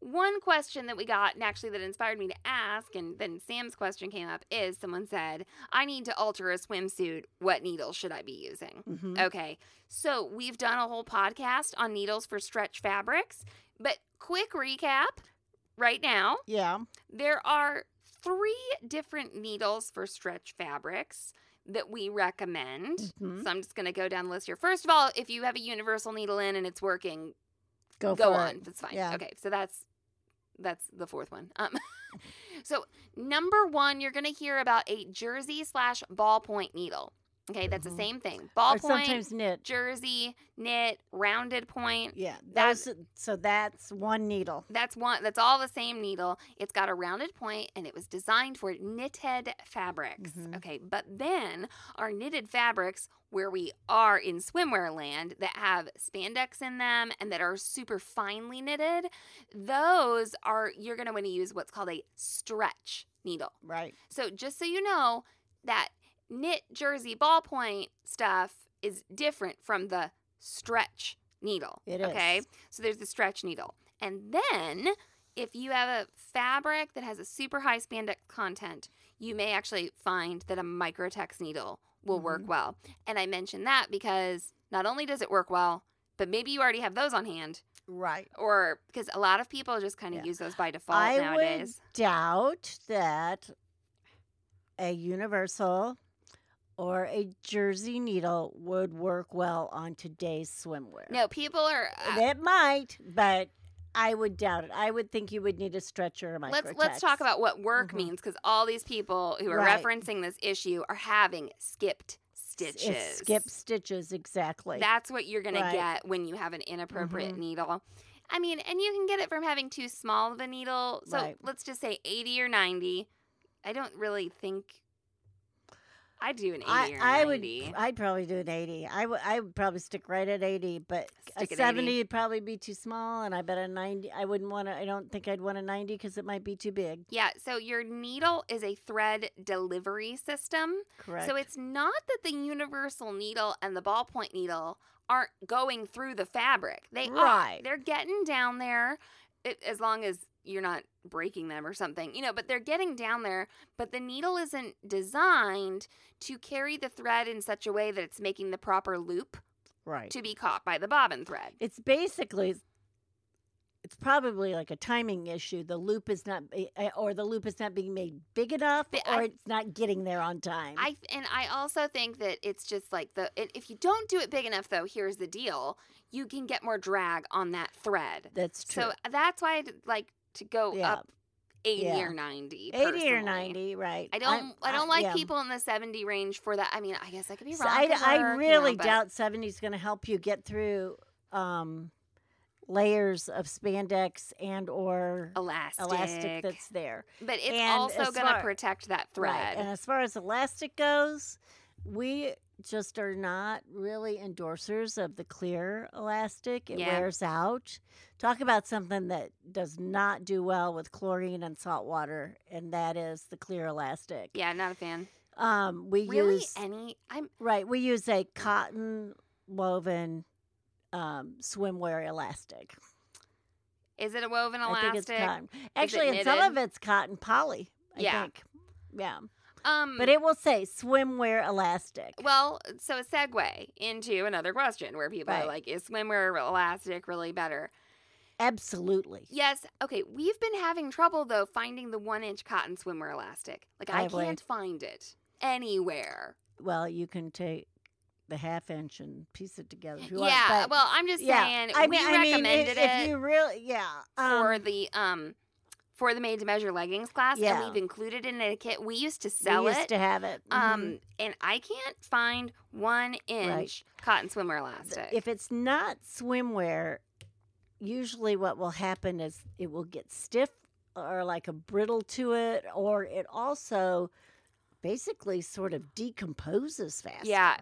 S2: one question that we got, and actually that inspired me to ask, and then Sam's question came up is someone said, I need to alter a swimsuit. What needle should I be using?
S3: Mhm.
S2: Okay, so we've done a whole podcast on needles for stretch fabrics, but quick recap right now
S3: Yeah.
S2: there are three different needles for stretch fabrics that we recommend.
S3: Mhm.
S2: So I'm just going to go down the list here. First of all, if you have a universal needle in and it's working,
S3: Go,
S2: go
S3: for
S2: on.
S3: it.
S2: That's fine.
S3: Yeah.
S2: Okay, so that's that's the fourth one. Um, [laughs] [laughs] so number one, you're going to hear about a jersey slash ballpoint needle. Okay, that's
S3: Mhm.
S2: the same thing. Ballpoint,
S3: sometimes knit.
S2: jersey, knit, rounded point.
S3: Yeah.
S2: That-
S3: Those, so that's one needle.
S2: That's one. That's all the same needle. It's got a rounded point, and it was designed for knitted fabrics.
S3: Mhm.
S2: Okay, but then our knitted fabrics, where we are in swimwear land, that have spandex in them and that are super finely knitted, those are you're going to want to use what's called a stretch needle.
S3: Right.
S2: So just so you know, that knit jersey ballpoint stuff is different from the stretch needle.
S3: It is.
S2: okay. So there's the stretch needle. And then if you have a fabric that has a super high spandex content, you may actually find that a microtex needle will work
S3: Mhm.
S2: well. And I mention that because not only does it work well, but maybe you already have those on hand,
S3: Right.
S2: or because a lot of people just kind of
S3: Yeah.
S2: use those by default
S3: I
S2: nowadays.
S3: would doubt that a universal or a jersey needle would work well on today's swimwear.
S2: No, people are. Uh,
S3: It might, but I would doubt it. I would think you would need a stretcher or a
S2: let's let's talk about what work
S3: Mhm.
S2: means because all these people who are
S3: Right.
S2: referencing this issue are having skipped stitches.
S3: It's skip stitches exactly.
S2: That's what you're gonna
S3: Right.
S2: get when you have an inappropriate
S3: Mhm.
S2: needle. I mean, and you can get it from having too small of a needle. So
S3: Right.
S2: let's just say 80 or 90. I don't really think I'd do an 80
S3: I, I would I'd probably do an 80. I would I would probably stick right at 80, but
S2: Stick
S3: a 70
S2: 80.
S3: would probably be too small and I bet a 90 I wouldn't want to I don't think I'd want a 90 cuz it might be too big.
S2: yeah, so your needle is a thread delivery system.
S3: Correct.
S2: So it's not that the universal needle and the ballpoint needle aren't going through the fabric. They are.
S3: Right.
S2: They're getting down there it, as long as you're not breaking them or something. You know, but they're getting down there, but the needle isn't designed to carry the thread in such a way that it's making the proper loop
S3: right.
S2: to be caught by the bobbin thread.
S3: It's basically it's probably like a timing issue. The loop is not eh, or the loop is not being made big enough or
S2: I-
S3: it's not getting there on time.
S2: I and I also think that it's just like the if you don't do it big enough though, here's the deal. You can get more drag on that thread.
S3: That's true.
S2: So that's why like to go
S3: Yeah.
S2: up 80
S3: Yeah.
S2: or 90.
S3: 80 or 90, right.
S2: I don't I, don't like
S3: yeah.
S2: people in the 70 range for that. I mean, I guess I could be
S3: So
S2: wrong.
S3: I,
S2: could
S3: I
S2: work, you
S3: really
S2: know,
S3: doubt 70 is going to help you get through um, layers of spandex and or
S2: elastic.
S3: elastic that's there.
S2: but it's
S3: and
S2: also going to protect that
S3: Right.
S2: thread.
S3: And as far as elastic goes, we just are not really endorsers of the clear elastic. It
S2: Yeah.
S3: wears out. Talk about something that does not do well with chlorine and salt water, and that is the clear elastic.
S2: Yeah, not a fan.
S3: Um, we
S2: Really,
S3: use
S2: any? I'm
S3: right. We use a cotton woven um, swimwear elastic.
S2: Is it a woven
S3: I
S2: elastic?
S3: think it's cotton. Actually, and some of it's cotton poly. I
S2: Yeah.
S3: think. Yeah,
S2: Um,
S3: but it will say swimwear elastic.
S2: well, so a segue into another question where people are like, "Is swimwear elastic really better?"
S3: Absolutely.
S2: Yes. Okay. We've been having trouble though finding the one-inch cotton swimwear elastic. Like I
S3: we?
S2: can't find it anywhere.
S3: Well, you can take the half inch and piece it together if you want.
S2: Yeah.
S3: but-
S2: well, I'm just
S3: yeah.
S2: saying
S3: I
S2: we
S3: mean, I mean,
S2: recommended
S3: if,
S2: it
S3: if you really, yeah,
S2: for
S3: um,
S2: the um for the made to measure leggings class,
S3: Yeah.
S2: and we've included it in a kit. We used to sell it.
S3: we used
S2: it.
S3: to have it. mhm.
S2: Um, and I can't find one inch cotton swimwear elastic.
S3: if it's not swimwear, usually what will happen is it will get stiff or like a brittle to it, or it also basically sort of decomposes faster.
S2: yeah,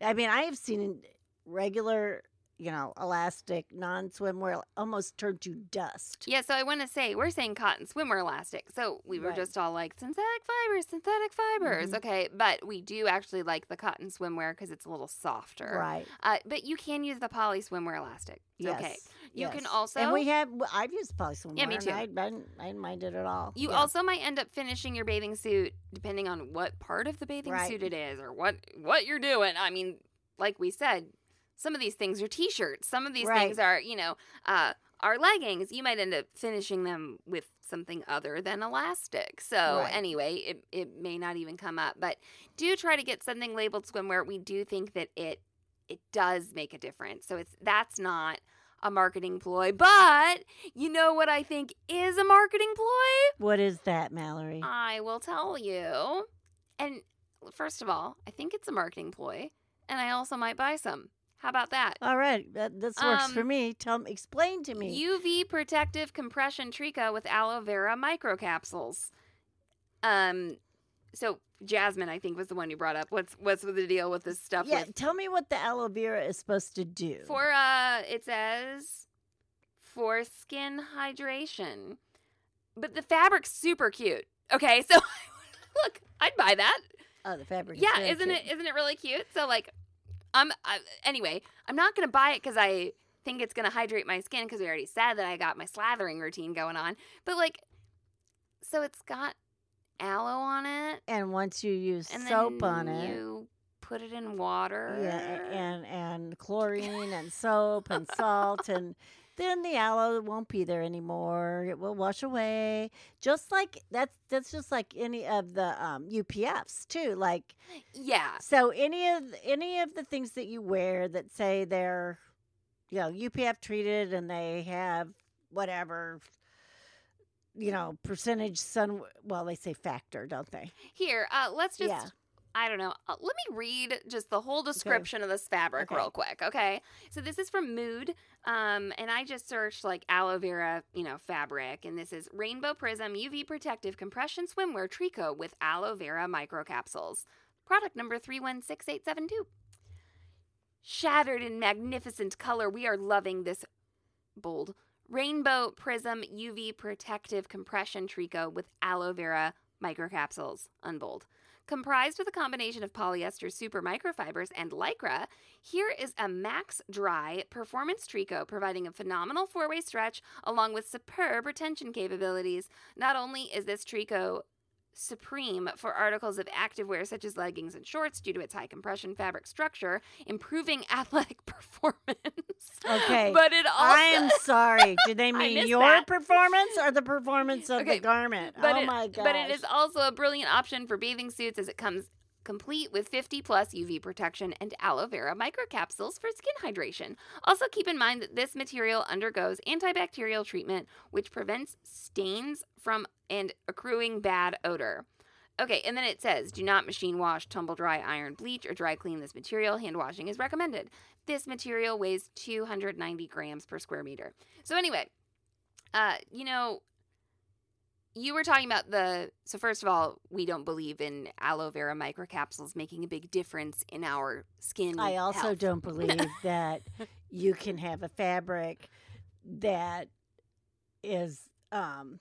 S3: I mean, I have seen regular, you know, elastic, non swimwear almost turn to dust.
S2: yeah. So I want to say we're saying cotton swimwear elastic. So we were
S3: Right.
S2: just all like synthetic fibers, synthetic fibers.
S3: Mhm.
S2: Okay, but we do actually like the cotton swimwear because it's a little softer.
S3: Right.
S2: Uh, but you can use the poly swimwear elastic.
S3: Yes.
S2: okay. You can also
S3: And we have, I've used poly swimwear.
S2: Yeah, me too.
S3: I, I, didn't, I didn't mind it at all.
S2: You
S3: Yeah.
S2: also might end up finishing your bathing suit depending on what part of the bathing
S3: Right.
S2: suit it is or what what you're doing. I mean, like we said, some of these things are t-shirts. Some of these things are, you know, uh are leggings. You might end up finishing them with something other than elastic. So
S3: Right.
S2: anyway, it it may not even come up, but do try to get something labeled swimwear. We do think that it it does make a difference. So it's that's not a marketing ploy, but you know what I think is a marketing ploy?
S3: What is that, Mallory?
S2: I will tell you. And first of all, I think it's a marketing ploy, and I also might buy some. How about that?
S3: all right. That, this works for
S2: um,
S3: me. Tell me, explain to me.
S2: UV protective compression tricot with aloe vera microcapsules. Um, so Jasmine, I think, was the one you brought up. What's what's the deal with this stuff?
S3: yeah,
S2: with
S3: tell me what the aloe vera is supposed to do.
S2: for uh, it says for skin hydration, but the fabric's super cute. Okay, [laughs] so [laughs] look, I'd buy that.
S3: oh, the fabric.
S2: yeah isn't
S3: cute.
S2: it isn't it really cute so like i'm I, anyway i'm not gonna buy it because i think it's gonna hydrate my skin because we already said that i got my slathering routine going on. But like so it's got aloe on it.
S3: And once you use soap on it,
S2: you put it in water.
S3: Yeah, and and chlorine and soap and salt and then the aloe won't be there anymore. It will wash away. Just like that's that's just like any of the um, UPFs too. Like
S2: yeah
S3: so any of any of the things that you wear that say they're you know UPF treated and they have whatever you know percentage sun well they say factor don't they
S2: here uh let's just
S3: yeah
S2: I don't know. Uh, let me read just the whole description of this fabric
S3: Okay.
S2: real quick, okay? So this is from Mood, um, and I just searched like aloe vera, you know, fabric, and this is Rainbow Prism UV Protective Compression Swimwear Tricot with aloe vera microcapsules. Product number three one six eight seven two. Shattered in magnificent color, we are loving this bold Rainbow Prism UV Protective Compression Tricot with aloe vera microcapsules, unbold. Comprised of a combination of polyester super microfibers and lycra, here is a max dry performance tricot providing a phenomenal four way stretch along with superb retention capabilities. Not only is this tricot supreme for articles of activewear such as leggings and shorts due to its high compression fabric structure, improving [laughs] athletic performance.
S3: Okay.
S2: But it also
S3: I am sorry. [laughs] Did they mean your
S2: that.
S3: performance or the performance of
S2: Okay,
S3: the garment?
S2: but
S3: oh
S2: it,
S3: my god!
S2: But it is also a brilliant option for bathing suits as it comes complete with 50 plus UV protection and aloe vera microcapsules for skin hydration. Also keep in mind that this material undergoes antibacterial treatment which prevents stains from and accruing bad odor. Okay, and then it says do not machine wash, tumble dry, iron, bleach, or dry clean this material. Hand washing is recommended. This material weighs 290 grams per square meter. So, anyway, uh, you know, you were talking about the so first of all, we don't believe in aloe vera microcapsules making a big difference in our skin.
S3: I also
S2: health.
S3: don't [laughs] believe that you can have a fabric that is um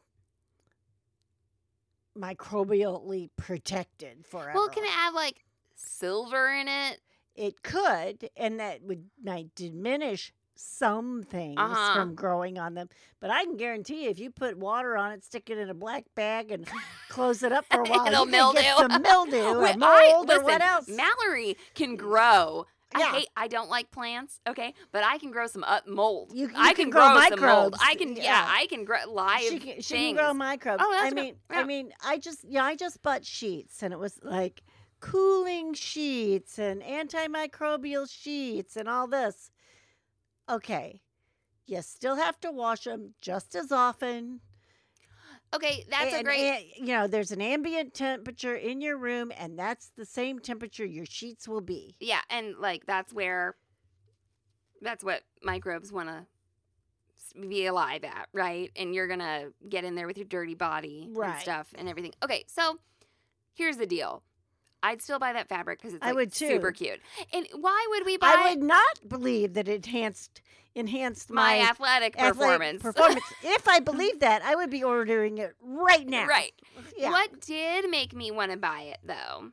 S3: microbially protected forever.
S2: Well, can it have like silver in it?
S3: It could, and that would might diminish some things
S2: Uh-huh.
S3: from growing on them. But I can guarantee you, if you put water on it, stick it in a black bag, and [laughs] close it up for a while,
S2: It'll
S3: you can get some mildew [laughs] or
S2: I-
S3: mold or what
S2: listen,
S3: else.
S2: Mallory can grow. I
S3: Yeah.
S2: hate. I don't like plants. Okay, but I can grow some uh, mold.
S3: You- you
S2: I
S3: can
S2: can,
S3: grow
S2: some mold. I can. Yeah,
S3: yeah.
S2: I can grow live
S3: she can, she can grow microbes.
S2: Oh,
S3: I mean,
S2: Yeah.
S3: I mean, I just yeah, I just bought sheets, and it was like cooling sheets and antimicrobial sheets and all this. Okay, you still have to wash them just as often.
S2: Okay, that's a great.
S3: and, you know, there's an ambient temperature in your room, and that's the same temperature your sheets will be.
S2: yeah, and like that's where. That's what microbes want to be alive at, right? And you're gonna get in there with your dirty body
S3: Right.
S2: and stuff and everything. Okay, so here's the deal. I'd still buy that fabric because it's
S3: I would too.
S2: super cute. And why would we buy
S3: I would not believe that enhanced enhanced
S2: my,
S3: my,
S2: athletic
S3: athletic
S2: performance?
S3: performance. [laughs] if I believe that, I would be ordering it right now.
S2: Right.
S3: Yeah.
S2: What did make me want to buy it though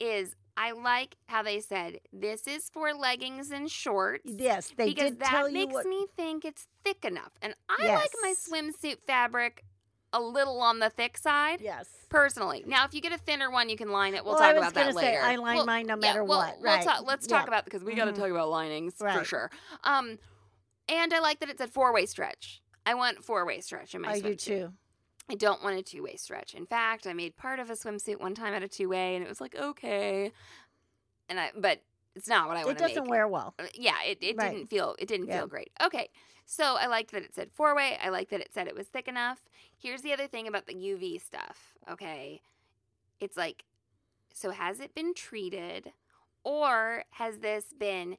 S2: is I like how they said this is for leggings and shorts.
S3: Yes, they
S2: because
S3: did
S2: that
S3: tell you that
S2: makes
S3: what.
S2: me think it's thick enough. And I like my swimsuit fabric a little on the thick side.
S3: yes.
S2: Personally, now if you get a thinner one, you can line it. We'll
S3: well,
S2: talk
S3: I was
S2: about that
S3: say
S2: later.
S3: I line
S2: We'll-
S3: mine no
S2: yeah,
S3: matter
S2: we'll-
S3: what.
S2: We'll
S3: right.
S2: talk, let's talk
S3: Yeah.
S2: about because we got to
S3: Mhm.
S2: talk about linings for sure. Um, and I like that it said four way stretch. I want four way stretch in my swimsuit.
S3: I do too.
S2: I don't want a two way stretch. In fact, I made part of a swimsuit one time at a two way, and it was like okay, and I but it's not what I want It
S3: doesn't
S2: make.
S3: wear well.
S2: Uh, Yeah, it, it
S3: Right.
S2: didn't feel it didn't
S3: Yeah.
S2: feel great. Okay, so I liked that it said four way. I liked that it said it was thick enough. Here's the other thing about the UV stuff. Okay, it's like, so has it been treated, or has this been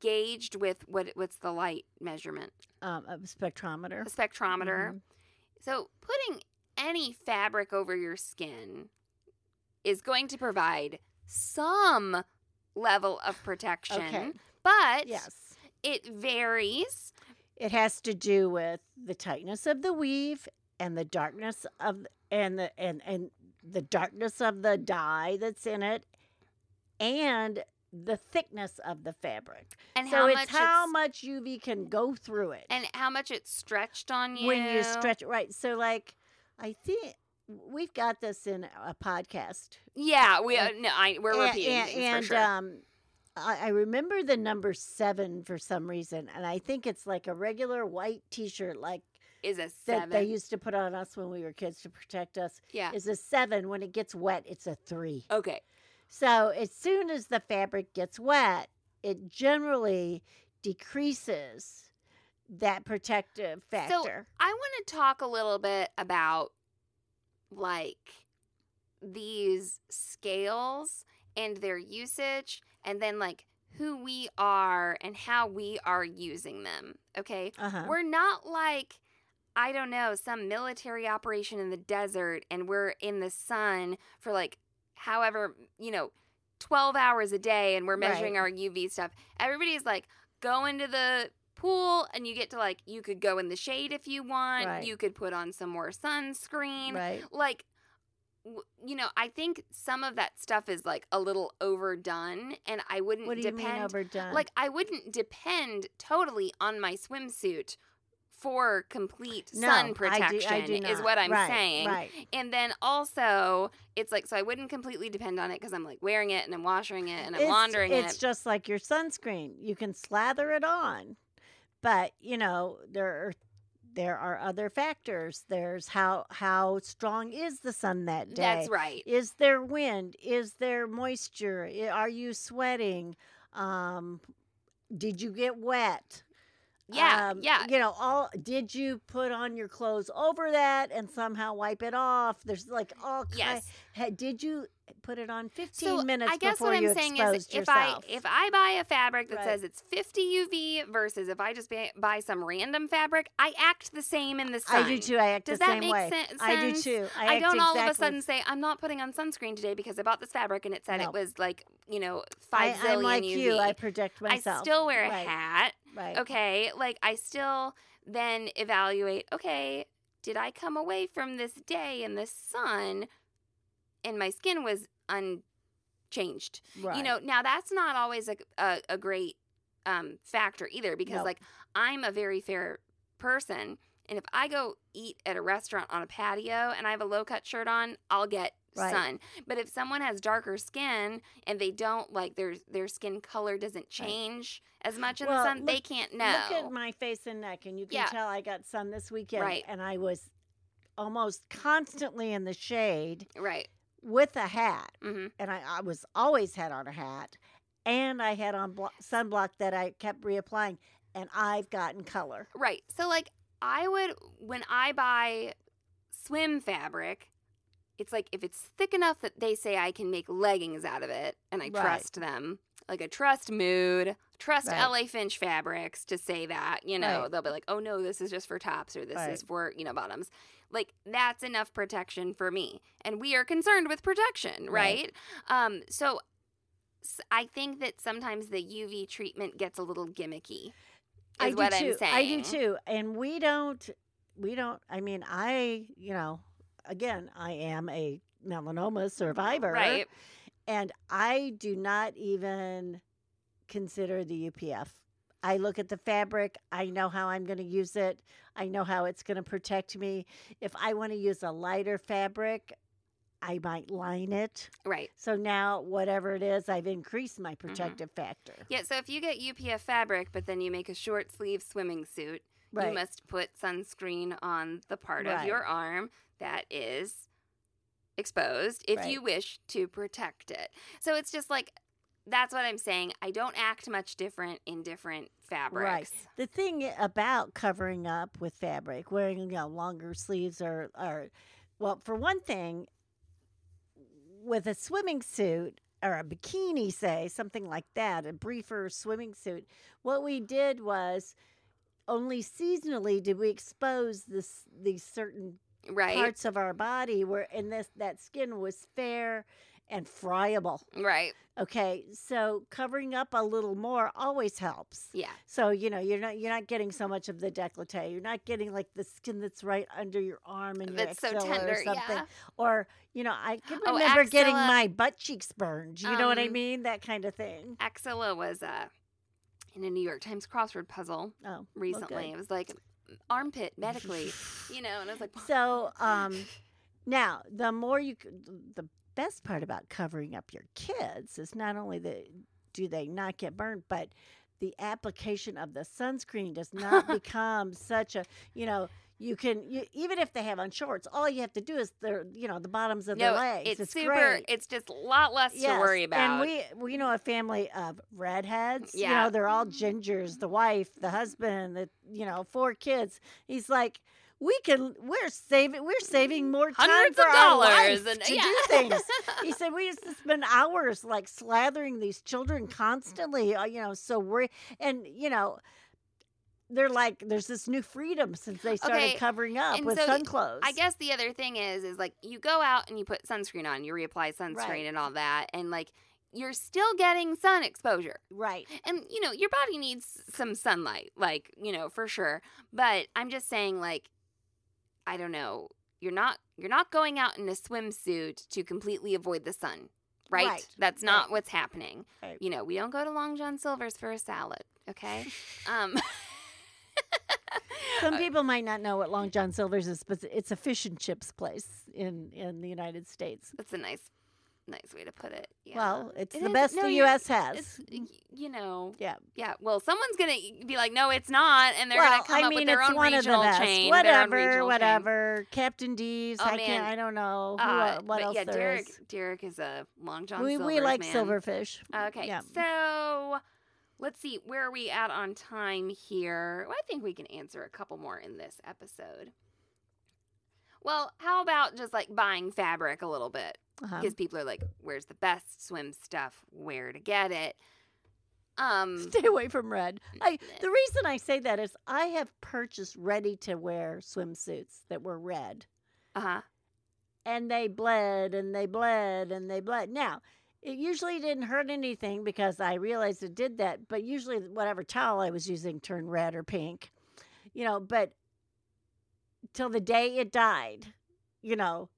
S2: gauged with what what's the light measurement?
S3: Um, a spectrometer.
S2: A spectrometer.
S3: Mhm.
S2: So putting any fabric over your skin is going to provide some level of protection,
S3: Okay.
S2: but
S3: Yes.
S2: it varies.
S3: It has to do with the tightness of the weave and the darkness of and the and and the darkness of the dye that's in it and the thickness of the fabric.
S2: And
S3: so
S2: how
S3: it's
S2: much
S3: how
S2: it's,
S3: much UV can go through it.
S2: and how much it's stretched on you
S3: when you stretch it right. So like I think we've got this in a podcast.
S2: Yeah, we uh, no, I, we're
S3: And-
S2: repeating
S3: and,
S2: things
S3: and,
S2: for sure.
S3: um I, I remember the number seven for some reason, and I think it's like a regular white T-shirt, like
S2: is a
S3: that they used to put on us when we were kids to protect us.
S2: yeah.
S3: Is a seven. When it gets wet, it's a three.
S2: Okay.
S3: So as soon as the fabric gets wet, it generally decreases that protective factor.
S2: So I want to talk a little bit about like these scales and their usage and then like who we are and how we are using them. Okay?
S3: uh-huh.
S2: We're not like I don't know, some military operation in the desert and we're in the sun for like however, you know, 12 hours a day and we're measuring
S3: Right.
S2: our UV stuff. Everybody's like go into the pool and you get to like you could go in the shade if you want.
S3: Right.
S2: You could put on some more sunscreen.
S3: right.
S2: Like w- you know, I think some of that stuff is like a little overdone and I wouldn't
S3: What do you mean overdone?
S2: like I wouldn't depend totally on my swimsuit for complete
S3: No,
S2: sun
S3: I do-
S2: protection
S3: I do
S2: is what I'm
S3: Right,
S2: saying.
S3: Right.
S2: And then also it's like so I wouldn't completely depend on it because I'm like wearing it and I'm washing it and I'm
S3: it's,
S2: laundering
S3: it's
S2: it.
S3: It's just like your sunscreen. You can slather it on, but you know there are there are other factors. There's how how strong is the sun that day?
S2: That's right.
S3: Is there wind? Is there moisture? Are you sweating? Um, did you get wet?
S2: Yeah,
S3: Um,
S2: yeah.
S3: You know, all did you put on your clothes over that and somehow wipe it off? There's like all kinds.
S2: Yes.
S3: Did you put it on 15
S2: So
S3: minutes
S2: I guess what I'm saying is if I if I buy a fabric that
S3: Right.
S2: says it's 50 UV versus if I just buy, buy some random fabric, I act the same in the sun.
S3: I do too. I act
S2: Does
S3: the
S2: that
S3: same
S2: make
S3: way.
S2: sen-
S3: I do too. I,
S2: I don't all of a sudden say I'm not putting on sunscreen today because I bought this fabric and it said
S3: No.
S2: it was like you know
S3: I,
S2: five zillion
S3: I'm like
S2: UV.
S3: you. I protect
S2: I still wear a
S3: right,
S2: hat.
S3: Right.
S2: Okay, like I still then evaluate. Okay, did I come away from this day in the sun, and my skin was unchanged?
S3: Right.
S2: You know, now that's not always a a, a great um, factor either because
S3: No.
S2: like I'm a very fair person, and if I go eat at a restaurant on a patio and I have a low cut shirt on, I'll get
S3: Right.
S2: sun. But if someone has darker skin and they don't like their their skin color doesn't change as much in
S3: Well,
S2: the sun, they can't know.
S3: Look at my face and neck, and you can
S2: Yeah.
S3: tell I got sun this weekend.
S2: Right.
S3: And I was almost constantly in the shade
S2: right.
S3: With a hat.
S2: hmm
S3: And I, I was always had on a hat. And I had on blo- sunblock that I kept reapplying. And I've gotten color.
S2: Right. So like I would when I buy swim fabric, it's like if it's thick enough that they say I can make leggings out of it and I
S3: Right.
S2: trust them. Like a trust Mood, trust
S3: Right.
S2: LA Finch Fabrics to say that, you know,
S3: Right.
S2: they'll be like, "Oh no, this is just for tops or this is for, you know, bottoms." Like that's enough protection for me. And we are concerned with protection, right?
S3: Right.
S2: Um so I think that sometimes the UV treatment gets a little gimmicky. Is
S3: I do too.
S2: I'm saying.
S3: I do too. And we don't, we don't, I mean, I, you know, again, I am a melanoma survivor.
S2: Right.
S3: And I do not even consider the UPF. I look at the fabric. I know how I'm going to use it. I know how it's going to protect me. If I want to use a lighter fabric, I might line it.
S2: Right.
S3: So now, whatever it is, I've increased my
S2: Mm-hmm.
S3: protective factor.
S2: Yeah, so if you get UPF fabric, but then you make a short sleeve swimming suit,
S3: Right.
S2: you must put sunscreen on the part of your arm that is exposed if
S3: Right.
S2: you wish to protect it. So it's just like that's what I'm saying. I don't act much different in different fabrics. Right.
S3: The thing about covering up with fabric, wearing you know longer sleeves or or well, for one thing, with a swimming suit or a bikini, say something like that, a briefer swimming suit, what we did was only seasonally did we expose this these certain
S2: Right.
S3: parts of our body where and this that skin was fair and friable.
S2: Right.
S3: Okay, so covering up a little more always helps.
S2: Yeah.
S3: So you know you're not you're not getting so much of the décolleté. You're not getting like the skin that's right under your arm and your
S2: That's so
S3: axilla
S2: tender.
S3: or something.
S2: Yeah.
S3: Or you know I can
S2: Oh,
S3: remember getting my butt cheeks burned. You know what I
S2: Um,
S3: mean? That kind of thing.
S2: Axilla was uh, in a New York Times crossword puzzle
S3: Oh,
S2: recently.
S3: good.
S2: it was like armpit medically, [laughs] you know, and I was like,
S3: So um, now the more you the best part about covering up your kids is not only the do they not get burned, but the application of the sunscreen does not [laughs] become such a you know you can you, even if they have on shorts all you have to do is their you know the bottoms of
S2: no,
S3: their legs
S2: it's,
S3: it's,
S2: super.
S3: great.
S2: It's just a lot less to worry about.
S3: And we, we know a family of redheads.
S2: yeah.
S3: You know, they're all gingers, the wife, the husband, the you know, four kids. He's like, we can we're saving we're saving more time
S2: Hundreds
S3: for
S2: of
S3: our
S2: dollars and
S3: to
S2: yeah.
S3: do things. He [laughs] said we used to spend hours like slathering these children constantly, uh, you know, so we're and you know they're like there's this new freedom since they started
S2: Okay,
S3: covering up
S2: and
S3: with
S2: so
S3: sun clothes.
S2: I guess the other thing is, is like you go out and you put sunscreen on, you reapply sunscreen
S3: Right.
S2: and all that, and like you're still getting sun exposure.
S3: right.
S2: And you know, your body needs some sunlight, like, you know, for sure. But I'm just saying like I don't know, you're not you're not going out in a swimsuit to completely avoid the sun. Right?
S3: Right,
S2: That's not
S3: right.
S2: what's happening.
S3: Right.
S2: You know, we don't go to Long John Silver's for a salad, okay? [laughs] um
S3: Some [laughs] people might not know what Long John Silver's is, but it's a fish and chips place in in the United States.
S2: That's a nice, nice way to put it. Yeah.
S3: Well, it's
S2: It
S3: the
S2: is-
S3: best
S2: no,
S3: the U.S. has.
S2: It's you know.
S3: Yeah.
S2: Yeah. Well, someone's gonna be like, no, it's not, and they're
S3: well,
S2: gonna come
S3: I
S2: up
S3: mean,
S2: with their
S3: it's
S2: own
S3: one of the
S2: regional
S3: best.
S2: chain.
S3: whatever,
S2: regional chain.
S3: whatever. Captain D's.
S2: Oh,
S3: I can't. I don't know who,
S2: Uh,
S3: what
S2: but
S3: else
S2: yeah,
S3: there
S2: Derek.
S3: is.
S2: Derek is a Long John.
S3: We we like
S2: man.
S3: silverfish.
S2: Okay.
S3: Yeah.
S2: So let's see, where are we at on time here? Well, I think we can answer a couple more in this episode. Well, how about just like buying fabric a little bit?
S3: Uh-huh.
S2: Because people are like, where's the best swim stuff? Where to get it? Um, [laughs]
S3: Stay away from red. I, the reason I say that is I have purchased ready to wear swimsuits that were red
S2: uh huh.
S3: and they bled and they bled and they bled. Now, it usually didn't hurt anything because I realized it did that, but usually whatever towel I was using turned red or pink, you know, but till the day it died, you know,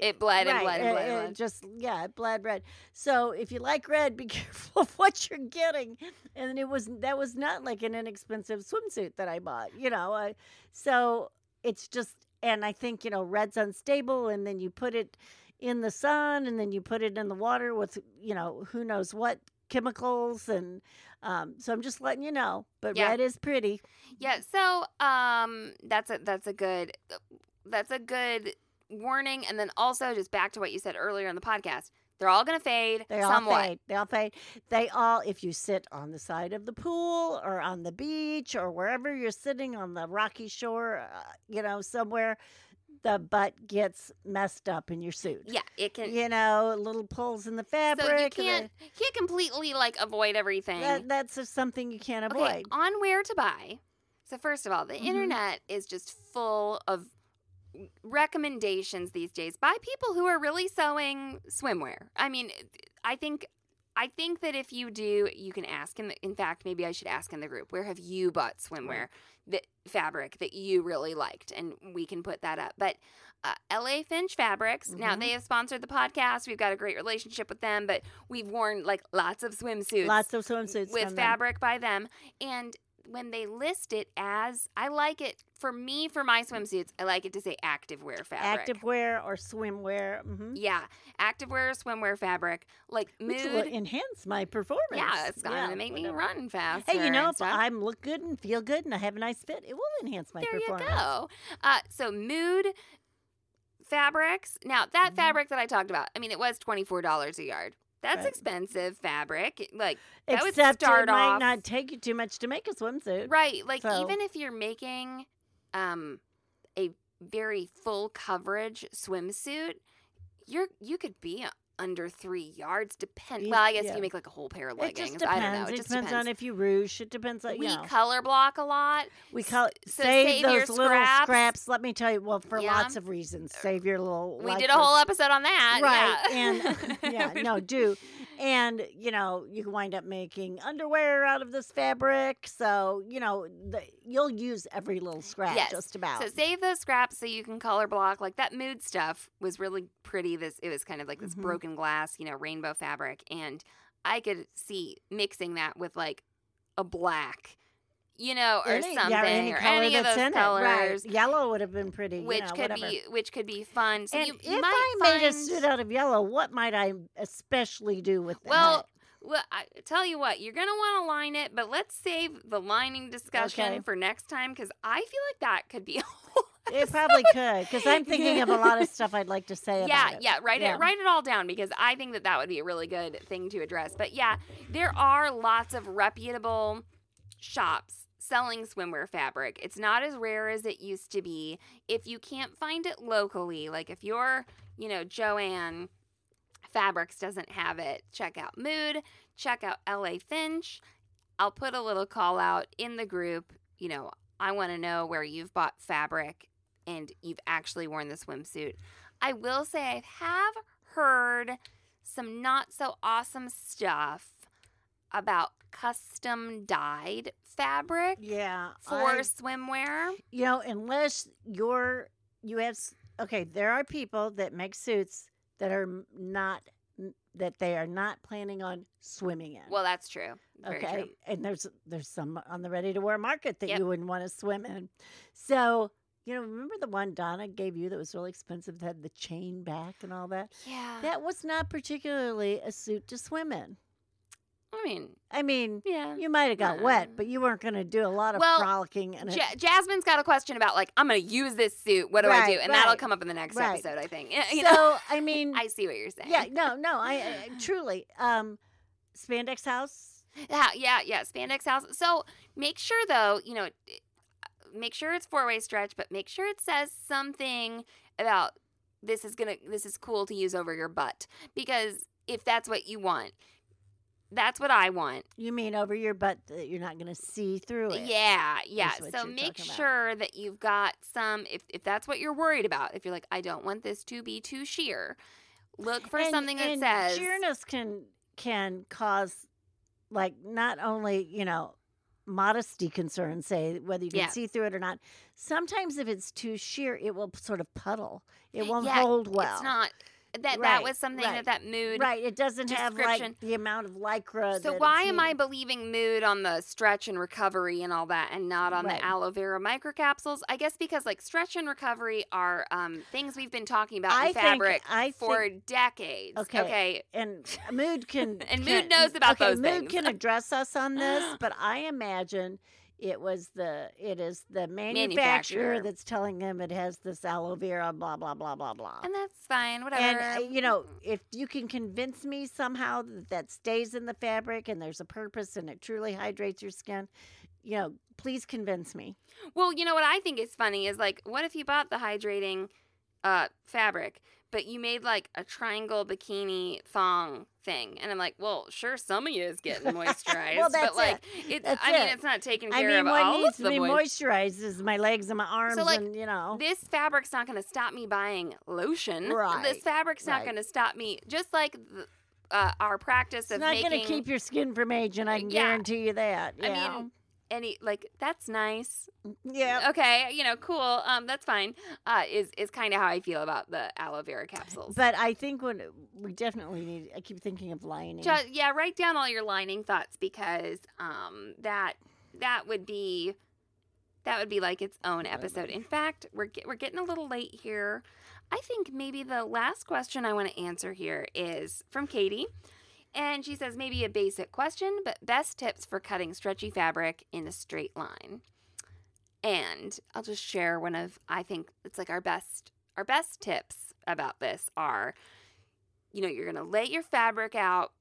S2: It bled and bled and
S3: it-
S2: bled and
S3: it
S2: bled.
S3: Just yeah, it bled red. So if you like red, be [laughs] careful of what you're getting. And it was that was not like an inexpensive swimsuit that I bought, you know. Uh, so it's just, and I think you know, red's unstable, and then you put it in the sun, and then you put it in the water with you know who knows what chemicals, and um, so I'm just letting you know. But
S2: Yeah.
S3: red is pretty.
S2: Yeah, so um that's a that's a good that's a good warning and then also just back to what you said earlier in the podcast. They're all going to fade
S3: They all fade. They all fade. They all, if you sit on the side of the pool or on the beach or wherever you're sitting on the rocky shore, uh, you know, somewhere, the butt gets messed up in your suit.
S2: Yeah, it can
S3: You know, little pulls in the fabric.
S2: So you can't can't completely like avoid everything.
S3: that, that's just something you can't avoid.
S2: Okay, on where to buy. So first of all, the
S3: Mhm.
S2: internet is just full of recommendations these days by people who are really sewing swimwear. I mean, I think I think that if you do, you can ask in the, in fact, maybe I should ask in the group, where have you bought swimwear that fabric that you really liked and we can put that up. But uh, LA Finch Fabrics. Now
S3: Mhm.
S2: they have sponsored the podcast. We've got a great relationship with them, but we've worn like lots of swimsuits
S3: Lots of swimsuits
S2: with
S3: from them.
S2: fabric by them and when they list it as i like it for me for my swimsuits i like it to say activewear fabric
S3: Activewear or swimwear. hmm
S2: yeah activewear swimwear fabric like
S3: Which will enhance my performance.
S2: yeah it's going
S3: Yeah,
S2: to make me run faster
S3: Hey, you know, if
S2: stuff.
S3: I look good and feel good and I have a nice fit, it will enhance my
S2: there you
S3: performance.
S2: go uh, so mood fabrics now that
S3: Mhm.
S2: fabric that i talked about i mean it was $24 a yard that's expensive fabric like That would
S3: Except
S2: start
S3: it might
S2: off-
S3: not take you too much to make a swimsuit.
S2: Right. Like
S3: So-
S2: even if you're making um a very full coverage swimsuit, you're you could be under three yards depend well, I guess if you make like a whole pair of
S3: It
S2: leggings.
S3: just
S2: I don't know. It,
S3: It,
S2: just
S3: depends,
S2: depends.
S3: on if you ruche. It depends on
S2: we
S3: know.
S2: color block a lot.
S3: We color
S2: so
S3: save,
S2: save
S3: those little
S2: scraps.
S3: scraps. Let me tell you. Well, for
S2: Yeah.
S3: lots of reasons, save your little.
S2: We did a whole episode on that.
S3: right
S2: Yeah.
S3: and [laughs] yeah no do [laughs] and you know you can wind up making underwear out of this fabric so you know the, you'll use every little scrap
S2: Yes.
S3: just about
S2: So save those scraps so you can color block. Like that mood stuff was really pretty. This it was kind of like this
S3: Mhm.
S2: broken glass, you know, rainbow fabric, and I could see mixing that with like a black, you know, or
S3: Any-
S2: something,
S3: yeah, any
S2: or
S3: color
S2: any of those colors,
S3: right yellow would have been pretty you
S2: which
S3: know,
S2: could
S3: whatever.
S2: be which could be fun. So
S3: and
S2: you, you
S3: if
S2: might
S3: I made a suit out of yellow, what might I especially do with that?
S2: Well, well, I tell you what, you're gonna want to line it, but let's save the lining discussion
S3: Okay.
S2: for next time because I feel like that could be [laughs] a whole
S3: it probably could because I'm thinking of a lot of [laughs] stuff I'd like to say
S2: yeah,
S3: about it.
S2: yeah, write
S3: Yeah.
S2: it write it all down because I think that that would be a really good thing to address. But yeah, there are lots of reputable shops selling swimwear fabric. It's not as rare as it used to be. If you can't find it locally, like if you're, you know, Jo-Ann Fabrics doesn't have it, check out Mood, check out LA Finch. I'll put a little call out in the group, you know, I want to know where you've bought fabric and you've actually worn the swimsuit. I will say I have heard some not so awesome stuff about custom dyed fabric
S3: Yeah,
S2: for
S3: I-
S2: swimwear.
S3: you know, unless you're you have okay, there are people that make suits that are not that they are not planning on swimming in.
S2: Well, that's true. Very
S3: okay,
S2: true.
S3: and there's there's some on the ready to wear market that
S2: Yep.
S3: you wouldn't want to swim in. So you know, remember the one Donna gave you that was really expensive that had the chain back and all that?
S2: Yeah.
S3: That was not particularly a suit to swim in.
S2: I mean,
S3: I mean,
S2: yeah.
S3: you might have got wet,
S2: Uh,
S3: but you weren't going to do a lot of
S2: well,
S3: frolicking in it.
S2: Ja- Jasmine's got a question about like I'm going to use this suit. What do I do?
S3: Right,
S2: And that'll come up in the next
S3: right.
S2: episode, I think. You
S3: so
S2: know, [laughs]
S3: I mean, [laughs]
S2: I see what you're saying.
S3: yeah, no, no, I, I truly um, spandex house.
S2: Yeah, yeah, yeah. Spandex house. So make sure though, you know, make sure it's four way stretch, but make sure it says something about this is gonna this is cool to use over your butt because if that's what you want, that's what I want.
S3: You mean over your butt that you're not going to see through it?
S2: Yeah, yeah. So make
S3: talking about.
S2: sure that you've got some if if that's what you're worried about. If you're like, I don't want this to be too sheer, look for
S3: And-
S2: something that
S3: and
S2: says
S3: sheerness can can cause like not only you know modesty concerns say whether you can
S2: Yeah.
S3: see through it or not sometimes if it's too sheer it will sort of puddle it won't
S2: Yeah,
S3: hold well
S2: It's not that that was something
S3: right.
S2: that that mood
S3: right it doesn't have like the amount of lycra
S2: So why am I believing mood on the stretch and recovery and all that, and not on
S3: Right.
S2: the aloe vera microcapsules? I guess because like stretch and recovery are um, things we've been talking about
S3: I
S2: in
S3: think-
S2: fabric
S3: I
S2: for
S3: think-
S2: decades.
S3: Okay.
S2: Okay.
S3: and [laughs] mood can
S2: And
S3: can-
S2: Mood knows about
S3: okay,
S2: those
S3: mood
S2: things.
S3: can address us on this [laughs] but i imagine it was the it is the manufacturer,
S2: Manufacturer.
S3: that's telling them it has this aloe vera blah blah blah blah blah
S2: And that's fine. Whatever.
S3: and uh, you know if you can convince me somehow that that stays in the fabric and there's a purpose and it truly hydrates your skin you know please convince me
S2: Well, you know what I think is funny is like, what if you bought the hydrating uh, fabric, but you made like a triangle bikini thong thing, and I'm like, well, sure, some of you is getting [laughs] moisturized, well,
S3: that's
S2: but like, it.
S3: That's
S2: I mean, it's not taking
S3: i
S2: care
S3: mean
S2: of
S3: what
S2: all
S3: needs
S2: of
S3: to
S2: the
S3: be
S2: moist-
S3: moisturized is my legs and my arms
S2: like,
S3: and you know
S2: This fabric's not going to stop me buying lotion. Right. This
S3: Right,
S2: fabric's not
S3: right.
S2: going to stop me. Just like the, uh, our practice of
S3: it's
S2: of
S3: not going to keep your skin from aging i can
S2: Yeah.
S3: guarantee you that
S2: I mean, any like that's nice.
S3: yeah
S2: Okay, you know, cool. Um, that's fine. Uh, is is kind of how I feel about the aloe vera capsules.
S3: But I think when we definitely need, I keep thinking of lining.
S2: Just, yeah, write down all your lining thoughts because um that that would be that would be like its own episode. In fact, we're get, we're getting a little late here. I think maybe the last question I want to answer here is from Katie. And she says maybe a basic question, but best tips for cutting stretchy fabric in a straight line. And I'll just share one of I think it's like our best our best tips about this are you know, you're going to lay your fabric out.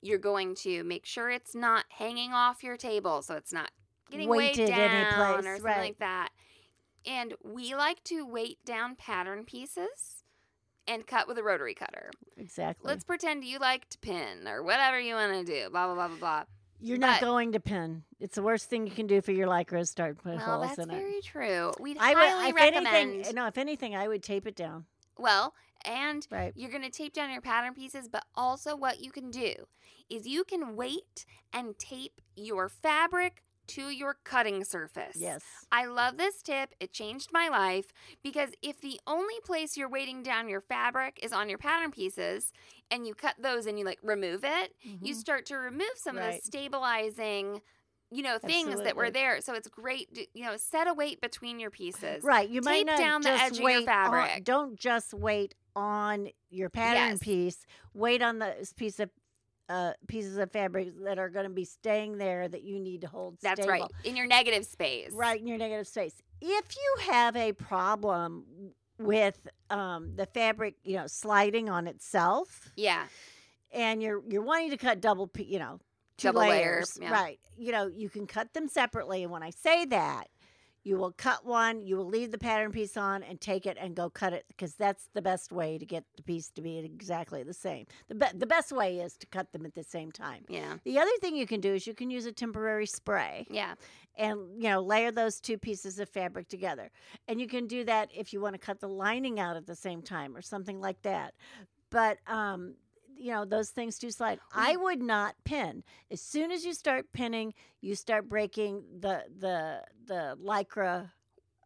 S2: You're going to make sure it's not hanging off your table so it's not getting
S3: Weighted
S2: weighed down
S3: anyplace,
S2: or something
S3: right.
S2: like that. And we like to weight down pattern pieces and cut with a rotary cutter.
S3: exactly.
S2: Let's pretend you like to pin or whatever you want to do. Blah blah blah blah blah.
S3: You're not going to pin. It's the worst thing you can do for your lycra is start putting
S2: Well,
S3: holes in it.
S2: That's very true.
S3: Would,
S2: highly
S3: if
S2: recommend.
S3: anything, no, if anything, I would tape it down.
S2: Well, and
S3: Right.
S2: you're going to tape down your pattern pieces, but also what you can do is you can weight and tape your fabric to your cutting surface.
S3: Yes.
S2: I love this tip. It changed my life because if the only place you're weighting down your fabric is on your pattern pieces and you cut those and you like remove it, you
S3: Mhm.
S2: start to remove some of the stabilizing you know things that were there so it's great to, you know set a weight between your pieces
S3: Right. You might
S2: Tape
S3: not
S2: down the
S3: just
S2: edge of your
S3: wait on-
S2: fabric.
S3: don't just wait on your pattern
S2: Yes.
S3: piece. Wait on the piece of uh, pieces of fabric that are going to be staying there that you need to hold
S2: that's
S3: stable.
S2: right in your negative space
S3: right in your negative space. If you have a problem with um, the fabric, you know, sliding on itself,
S2: yeah
S3: and you're you're wanting to cut double, you know, two
S2: Double layer,
S3: layers,
S2: yeah.
S3: right? You know, you can cut them separately. And when I say that, you will cut one, you will leave the pattern piece on, and take it and go cut it because that's the best way to get the piece to be exactly the same. The be- the best way is to cut them at the same time.
S2: yeah
S3: The other thing you can do is you can use a temporary spray
S2: yeah
S3: and you know layer those two pieces of fabric together and you can do that if you want to cut the lining out at the same time or something like that but um you know those things do slide i would not pin as soon as you start pinning you start breaking the the the lycra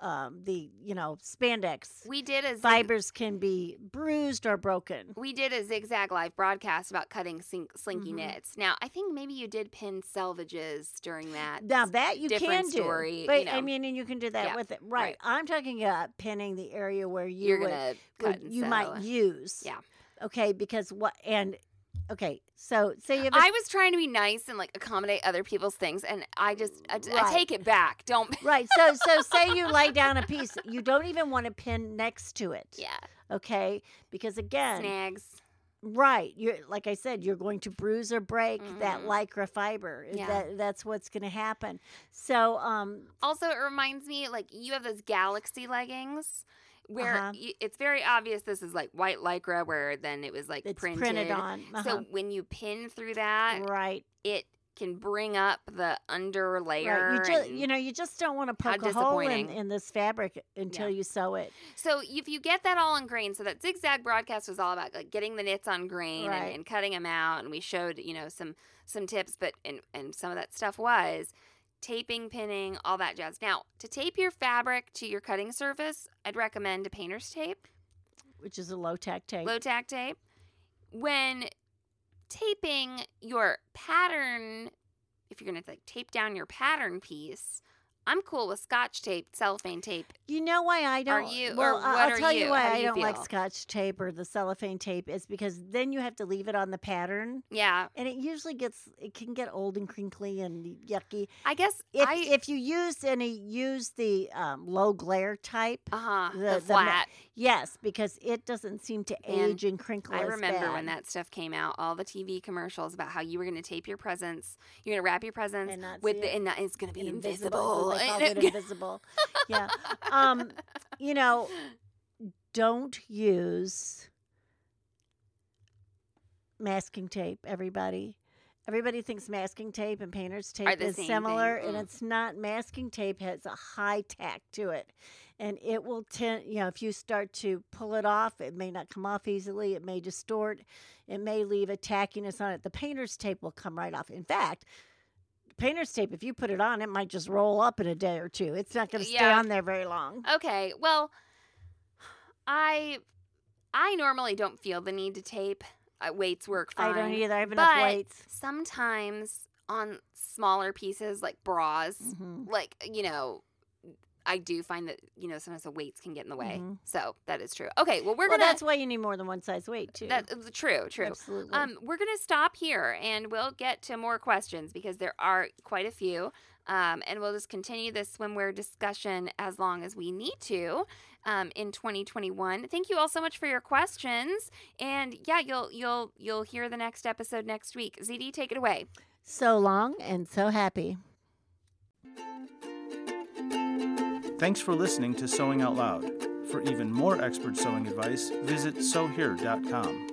S3: um the you know spandex
S2: we did a zig-
S3: fibers can be bruised or broken
S2: we did a zigzag live broadcast about cutting sink, slinky
S3: Mhm.
S2: knits now i think maybe you did pin selvages during that
S3: Now that you can do,
S2: story,
S3: but
S2: you
S3: I mean, and you can do that
S2: Yeah,
S3: with it, right?
S2: right.
S3: I'm talking about pinning the area where you
S2: you're
S3: would, would- you might use.
S2: Yeah.
S3: Okay, because what and okay, so say you have a,
S2: I was trying to be nice and like accommodate other people's things, and I just I, I take it back. Don't. [laughs]
S3: right. So so say you lay down a piece, you don't even want to pin next to it.
S2: Yeah.
S3: Okay, because again,
S2: Snags.
S3: Right. You're like I said, you're going to bruise or break that
S2: Mhm.
S3: lycra fiber.
S2: Yeah.
S3: That that's what's going to happen. So, um,
S2: Also, it reminds me like you have those galaxy leggings where
S3: Uh-huh.
S2: y- it's very obvious this is like white lycra, where then it was like
S3: it's
S2: printed.
S3: printed, on.
S2: So
S3: Uh-huh.
S2: when you pin through that,
S3: right.
S2: it can bring up the under layer.
S3: Right. You just you know you just don't want to poke a hole in, in this fabric until
S2: Yeah.
S3: you sew it.
S2: So if you get that all on grain, so that zigzag broadcast was all about like getting the knits on grain
S3: Right.
S2: and, and cutting them out, and we showed you know some some tips, but and and some of that stuff was taping, pinning, all that jazz. Now to tape your fabric to your cutting surface, I'd recommend a painter's tape,
S3: Which is a low tack tape.
S2: low tack tape. When taping your pattern, if you're gonna like tape down your pattern piece. I'm cool with scotch tape, cellophane tape.
S3: You know why I don't?
S2: Are you-
S3: well, I'll tell
S2: you?
S3: you why I
S2: you
S3: don't like? Scotch tape or the cellophane tape is because then you have to leave it on the pattern,
S2: Yeah,
S3: and it usually gets it can get old and crinkly and yucky.
S2: I guess
S3: If
S2: I
S3: if you use any use the um, low glare type,
S2: uh huh
S3: the-
S2: the,
S3: the
S2: flat.
S3: yes, because it doesn't seem to age and crinkle.
S2: I remember when that stuff came out, all the TV commercials about how you were going to tape your presents, you're going to wrap your presents
S3: And
S2: with the,
S3: it.
S2: and it's going to be
S3: and
S2: invisible.
S3: They called it invisible. yeah. [laughs] Um, you know, don't use masking tape, everybody. Everybody thinks masking tape and painter's tape is similar,
S2: thing.
S3: and
S2: Mm.
S3: it's not. Masking tape has a high tack to it, and it will tend. You know, if you start to pull it off, it may not come off easily. It may distort. It may leave a tackiness on it. The painter's tape will come right off. In fact, painter's tape, if you put it on, it might just roll up in a day or two. It's not going to stay
S2: Yeah.
S3: on there very long.
S2: okay, well, I I normally don't feel the need to tape. Uh, weights work fine.
S3: I don't either. I have enough
S2: but
S3: weights.
S2: Sometimes on smaller pieces like bras,
S3: Mhm.
S2: like you know. I do find that you know sometimes the weights can get in the way,
S3: Mhm.
S2: so that is true. Okay, well we're
S3: well,
S2: gonna
S3: that's why you need more than one size weight too.
S2: That's true, true.
S3: Absolutely.
S2: Um, we're going to stop here and we'll get to more questions because there are quite a few. Um, and we'll just continue this swimwear discussion as long as we need to um, in 2021. Thank you all so much for your questions. And yeah, you'll you'll you'll hear the next episode next week. ZD, take it away.
S3: so long and so happy.
S1: Thanks for listening to Sewing Out Loud. For even more expert sewing advice, visit sewhere.com.